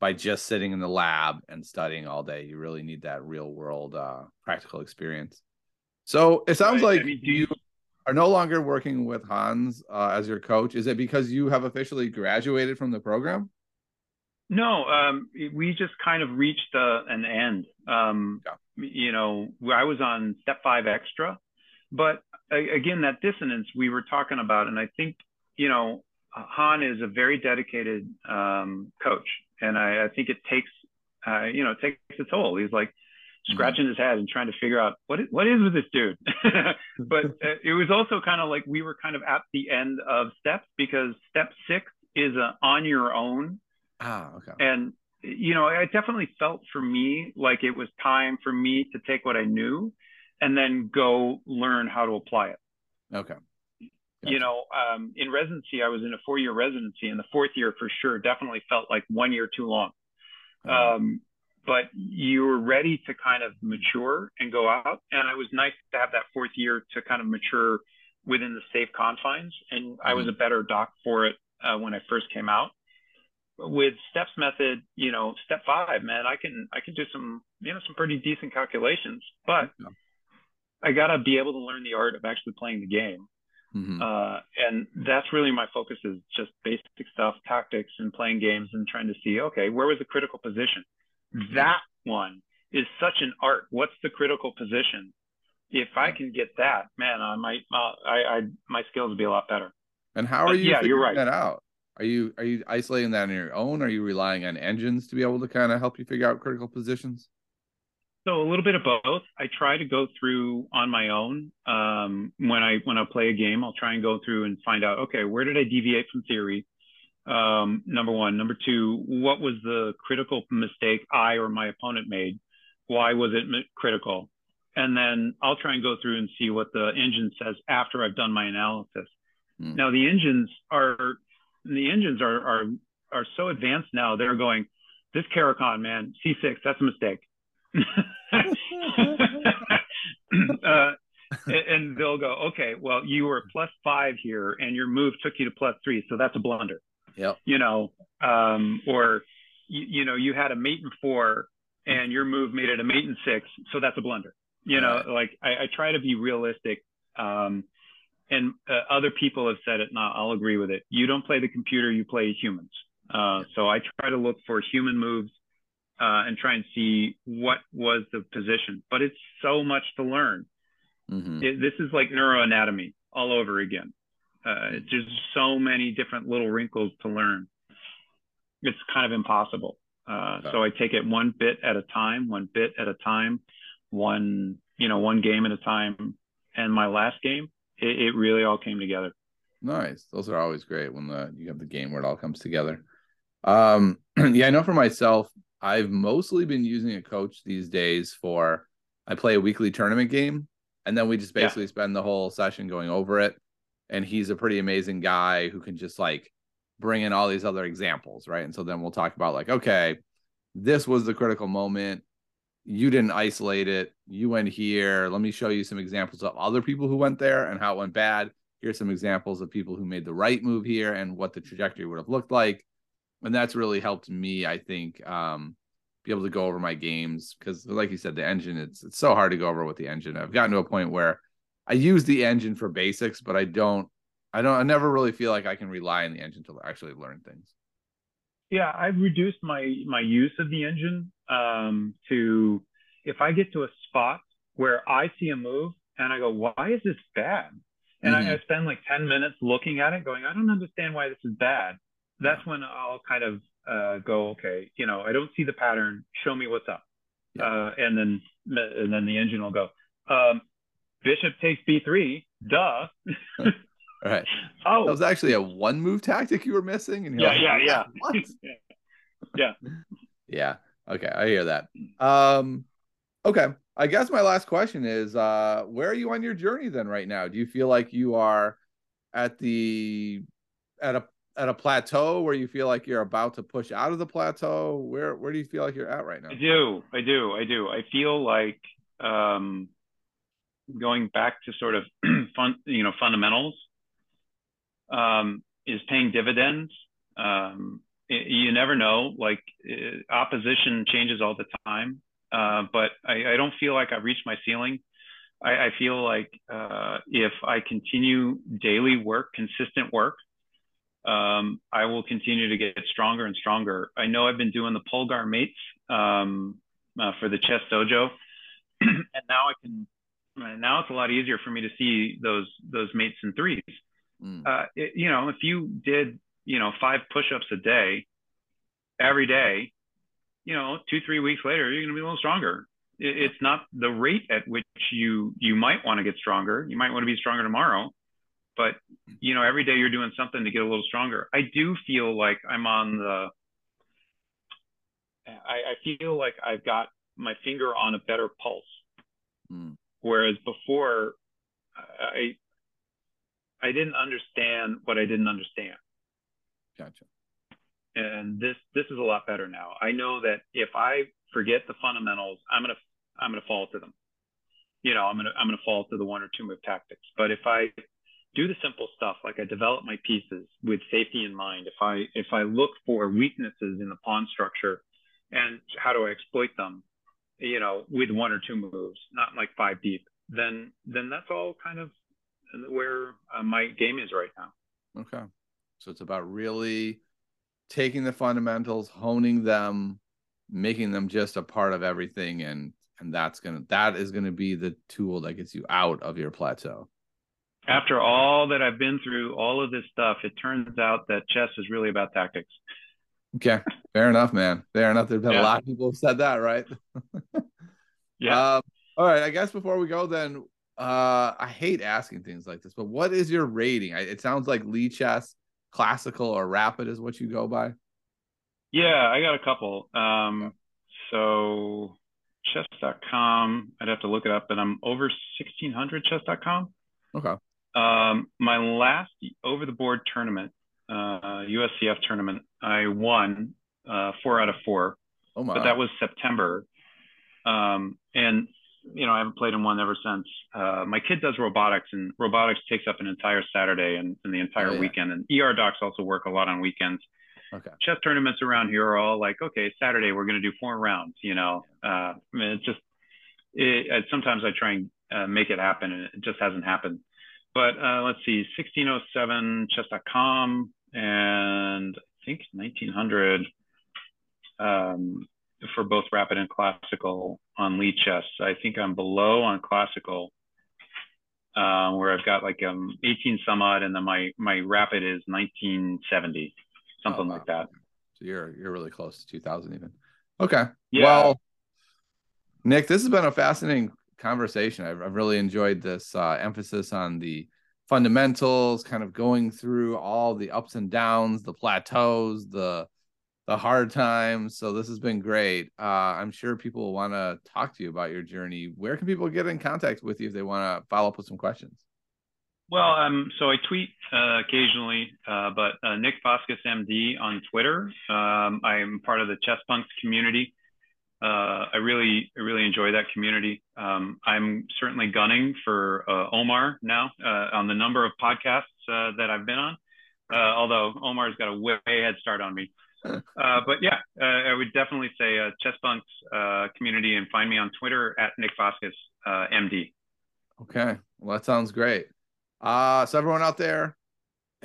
by just sitting in the lab and studying all day. You really need that real world uh, practical experience. So it sounds right. like I mean, you, are no longer working with Hans uh, as your coach. Is it because you have officially graduated from the program? No, um, we just kind of reached uh, an end. Um, yeah. You know, I was on step five extra, but again, that dissonance we were talking about, and I think you know, Han is a very dedicated um, coach and I, I think it takes uh, you know it takes a toll. He's like scratching mm-hmm. his head and trying to figure out what is, what is with this dude. [LAUGHS] but [LAUGHS] uh, it was also kind of like we were kind of at the end of steps because step six is a on your own. Ah, okay. And you know, I definitely felt for me like it was time for me to take what I knew and then go learn how to apply it. Okay. Gotcha. You know, um, in residency, I was in a four year residency, and the fourth year for sure definitely felt like one year too long. Um, but you were ready to kind of mature and go out. And it was nice to have that fourth year to kind of mature within the safe confines. And mm-hmm. I was mm-hmm. a better doc for it uh, when I first came out. With steps method, you know, step five, man, I can I can do some you know some pretty decent calculations, but yeah. I gotta be able to learn the art of actually playing the game. Mm-hmm. Uh, and that's really my focus is just basic stuff, tactics, and playing games and trying to see, okay, where was the critical position? Mm-hmm. That one is such an art. What's the critical position? If I can get that, man, I might, uh, I, I, my skills would be a lot better. And how are but, you? Yeah, you're right. That out. Are you are you isolating that on your own? Are you relying on engines to be able to kind of help you figure out critical positions? So a little bit of both. I try to go through on my own. Um, when I when I play a game, I'll try and go through and find out, okay, where did I deviate from theory? Um, number one. Number two, what was the critical mistake I or my opponent made? Why was it critical? And then I'll try and go through and see what the engine says after I've done my analysis. Mm. Now the engines are the engines are are are so advanced now. They're going, this Caro-Kann, man, C6, that's a mistake. [LAUGHS] uh, and they'll go, okay, well, you were plus five here, and your move took you to plus three, so that's a blunder. Yep. You know, um, or you, you, know, you had a mate in four, and your move made it a mate in six, so that's a blunder. You know, right. like I, I, try to be realistic. Um, and uh, other people have said it, and I'll agree with it. You don't play the computer, you play humans. Uh, so I try to look for human moves uh, and try and see what was the position. But it's so much to learn. Mm-hmm. It, this is like neuroanatomy all over again. Uh, there's so many different little wrinkles to learn. It's kind of impossible. Uh, so I take it one bit at a time, one bit at a time, one you know one game at a time. And my last game, it, it really all came together. Nice. Those are always great when the you have the game where it all comes together. Um, [CLEARS THROAT] yeah, I know for myself, I've mostly been using a coach these days for I play a weekly tournament game and then we just basically yeah. spend the whole session going over it. And he's a pretty amazing guy who can just like bring in all these other examples, right? And so then we'll talk about like, okay, this was the critical moment. You didn't isolate it. You went here. Let me show you some examples of other people who went there and how it went bad. Here's some examples of people who made the right move here and what the trajectory would have looked like and that's really helped me i think um be able to go over my games because like you said the engine it's it's so hard to go over with the engine i've gotten to a point where i use the engine for basics but i don't i don't i never really feel like i can rely on the engine to actually learn things. Yeah i've reduced my my use of the engine um to if i get to a spot where i see a move and i go why is this bad? And mm-hmm. I, I spend like 10 minutes looking at it going i don't understand why this is bad that's when I'll kind of uh, go, okay, you know, I don't see the pattern. Show me what's up. Yeah. Uh, and then and then the engine will go. Um, Bishop takes B3. Duh. All [LAUGHS] right. [LAUGHS] Oh, that was actually a one move tactic you were missing. And yeah, like, yeah, yeah, [LAUGHS] what? yeah, yeah, yeah. Okay, I hear that. Um, okay. I guess my last question is, uh, where are you on your journey then right now? Do you feel like you are at the at a at a plateau where you feel like you're about to push out of the plateau? Where where do you feel like you're at right now? I do, I do, I do. I feel like um, going back to sort of [CLEARS THROAT] fun, you know, fundamentals um, is paying dividends. Um, it, you never know. Like it, opposition changes all the time, uh, but I, I, don't feel like I've reached my ceiling. I, I feel like uh, if I continue daily work, consistent work, um, I will continue to get stronger and stronger. I know I've been doing the Polgar mates um, uh, for the chess dojo, [CLEARS THROAT] and now I can. Now it's a lot easier for me to see those those mates and threes. Mm. Uh, it, you know, if you did you know five push-ups a day, every day, you know, two three weeks later, you're going to be a little stronger. It, it's not the rate at which you you might want to get stronger. You might want to be stronger tomorrow but you know every day you're doing something to get a little stronger. I do feel like i'm on the i, I feel like i've got my finger on a better pulse. Mm. whereas before i i didn't understand what i didn't understand. Gotcha. And this this is a lot better now. I know that if i forget the fundamentals i'm gonna i'm gonna fall to them. You know i'm gonna i'm gonna fall to the one or two move tactics. But if i do the simple stuff like I develop my pieces with safety in mind. If I if I look for weaknesses in the pawn structure and how do I exploit them, you know, with one or two moves, not like five deep, then then that's all kind of where uh, my game is right now. Okay. So it's about really taking the fundamentals, honing them, making them just a part of everything and and that's to that is to be the tool that gets you out of your plateau. After all that I've been through, all of this stuff, it turns out that chess is really about tactics. Okay, fair enough, man. Fair enough. There's been yeah. a lot of people have said that, right? [LAUGHS] yeah. Um, all right. I guess before we go, then uh, I hate asking things like this, but what is your rating? It sounds like Lichess, classical or rapid is what you go by. Yeah, I got a couple. Um, so chess.com, I'd have to look it up, but I'm over 1600 chess.com. Okay. Um, my last over the board tournament, uh, USCF tournament, I won uh, four out of four. Oh my. But that was September. Um, and you know, I haven't played in one ever since. Uh, my kid does robotics, and robotics takes up an entire Saturday and, and the entire oh, yeah. weekend. And ER docs also work a lot on weekends. Okay. Chess tournaments around here are all like, okay, Saturday we're going to do four rounds. You know, uh, I mean, it's just it, sometimes I try and uh, make it happen, and it just hasn't happened. But uh, let's see, 1607 chess.com and I think 1900 um, for both rapid and classical on Lichess. I think I'm below on classical, uh, where I've got like um 18 some odd, and then my my rapid is 1970, something oh, wow. like that. So you're you're really close to 2000 even. Okay. Yeah. Well, Nick, this has been a fascinating conversation. I've, I've really enjoyed this uh, emphasis on the fundamentals, kind of going through all the ups and downs, the plateaus, the the hard times. So this has been great. Uh, I'm sure people want to talk to you about your journey. Where can people get in contact with you if they want to follow up with some questions? Well, um, so I tweet uh, occasionally, uh, but uh, Nick Foskis MD on Twitter. Um, I'm part of the Chess Punks community. Uh, I really, I really enjoy that community. Um, I'm certainly gunning for uh, Omar now uh, on the number of podcasts that I've been on. although Omar's got a way head start on me. [LAUGHS] uh, but yeah, uh, I would definitely say uh, Chess Punks uh, community and find me on Twitter at Nick Foskis, uh, MD. Okay. Well, that sounds great. Uh, so everyone out there,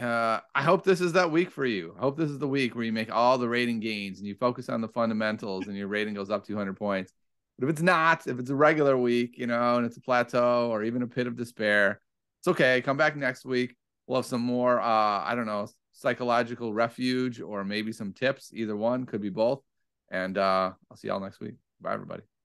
uh, I hope this is that week for you. I hope this is the week where you make all the rating gains and you focus on the fundamentals and your rating goes up 200 points. But if it's not, if it's a regular week, you know, and it's a plateau or even a pit of despair, it's okay. Come back next week. We'll have some more, uh, I don't know, psychological refuge or maybe some tips. Either one could be both. And uh, I'll see y'all next week. Bye, everybody.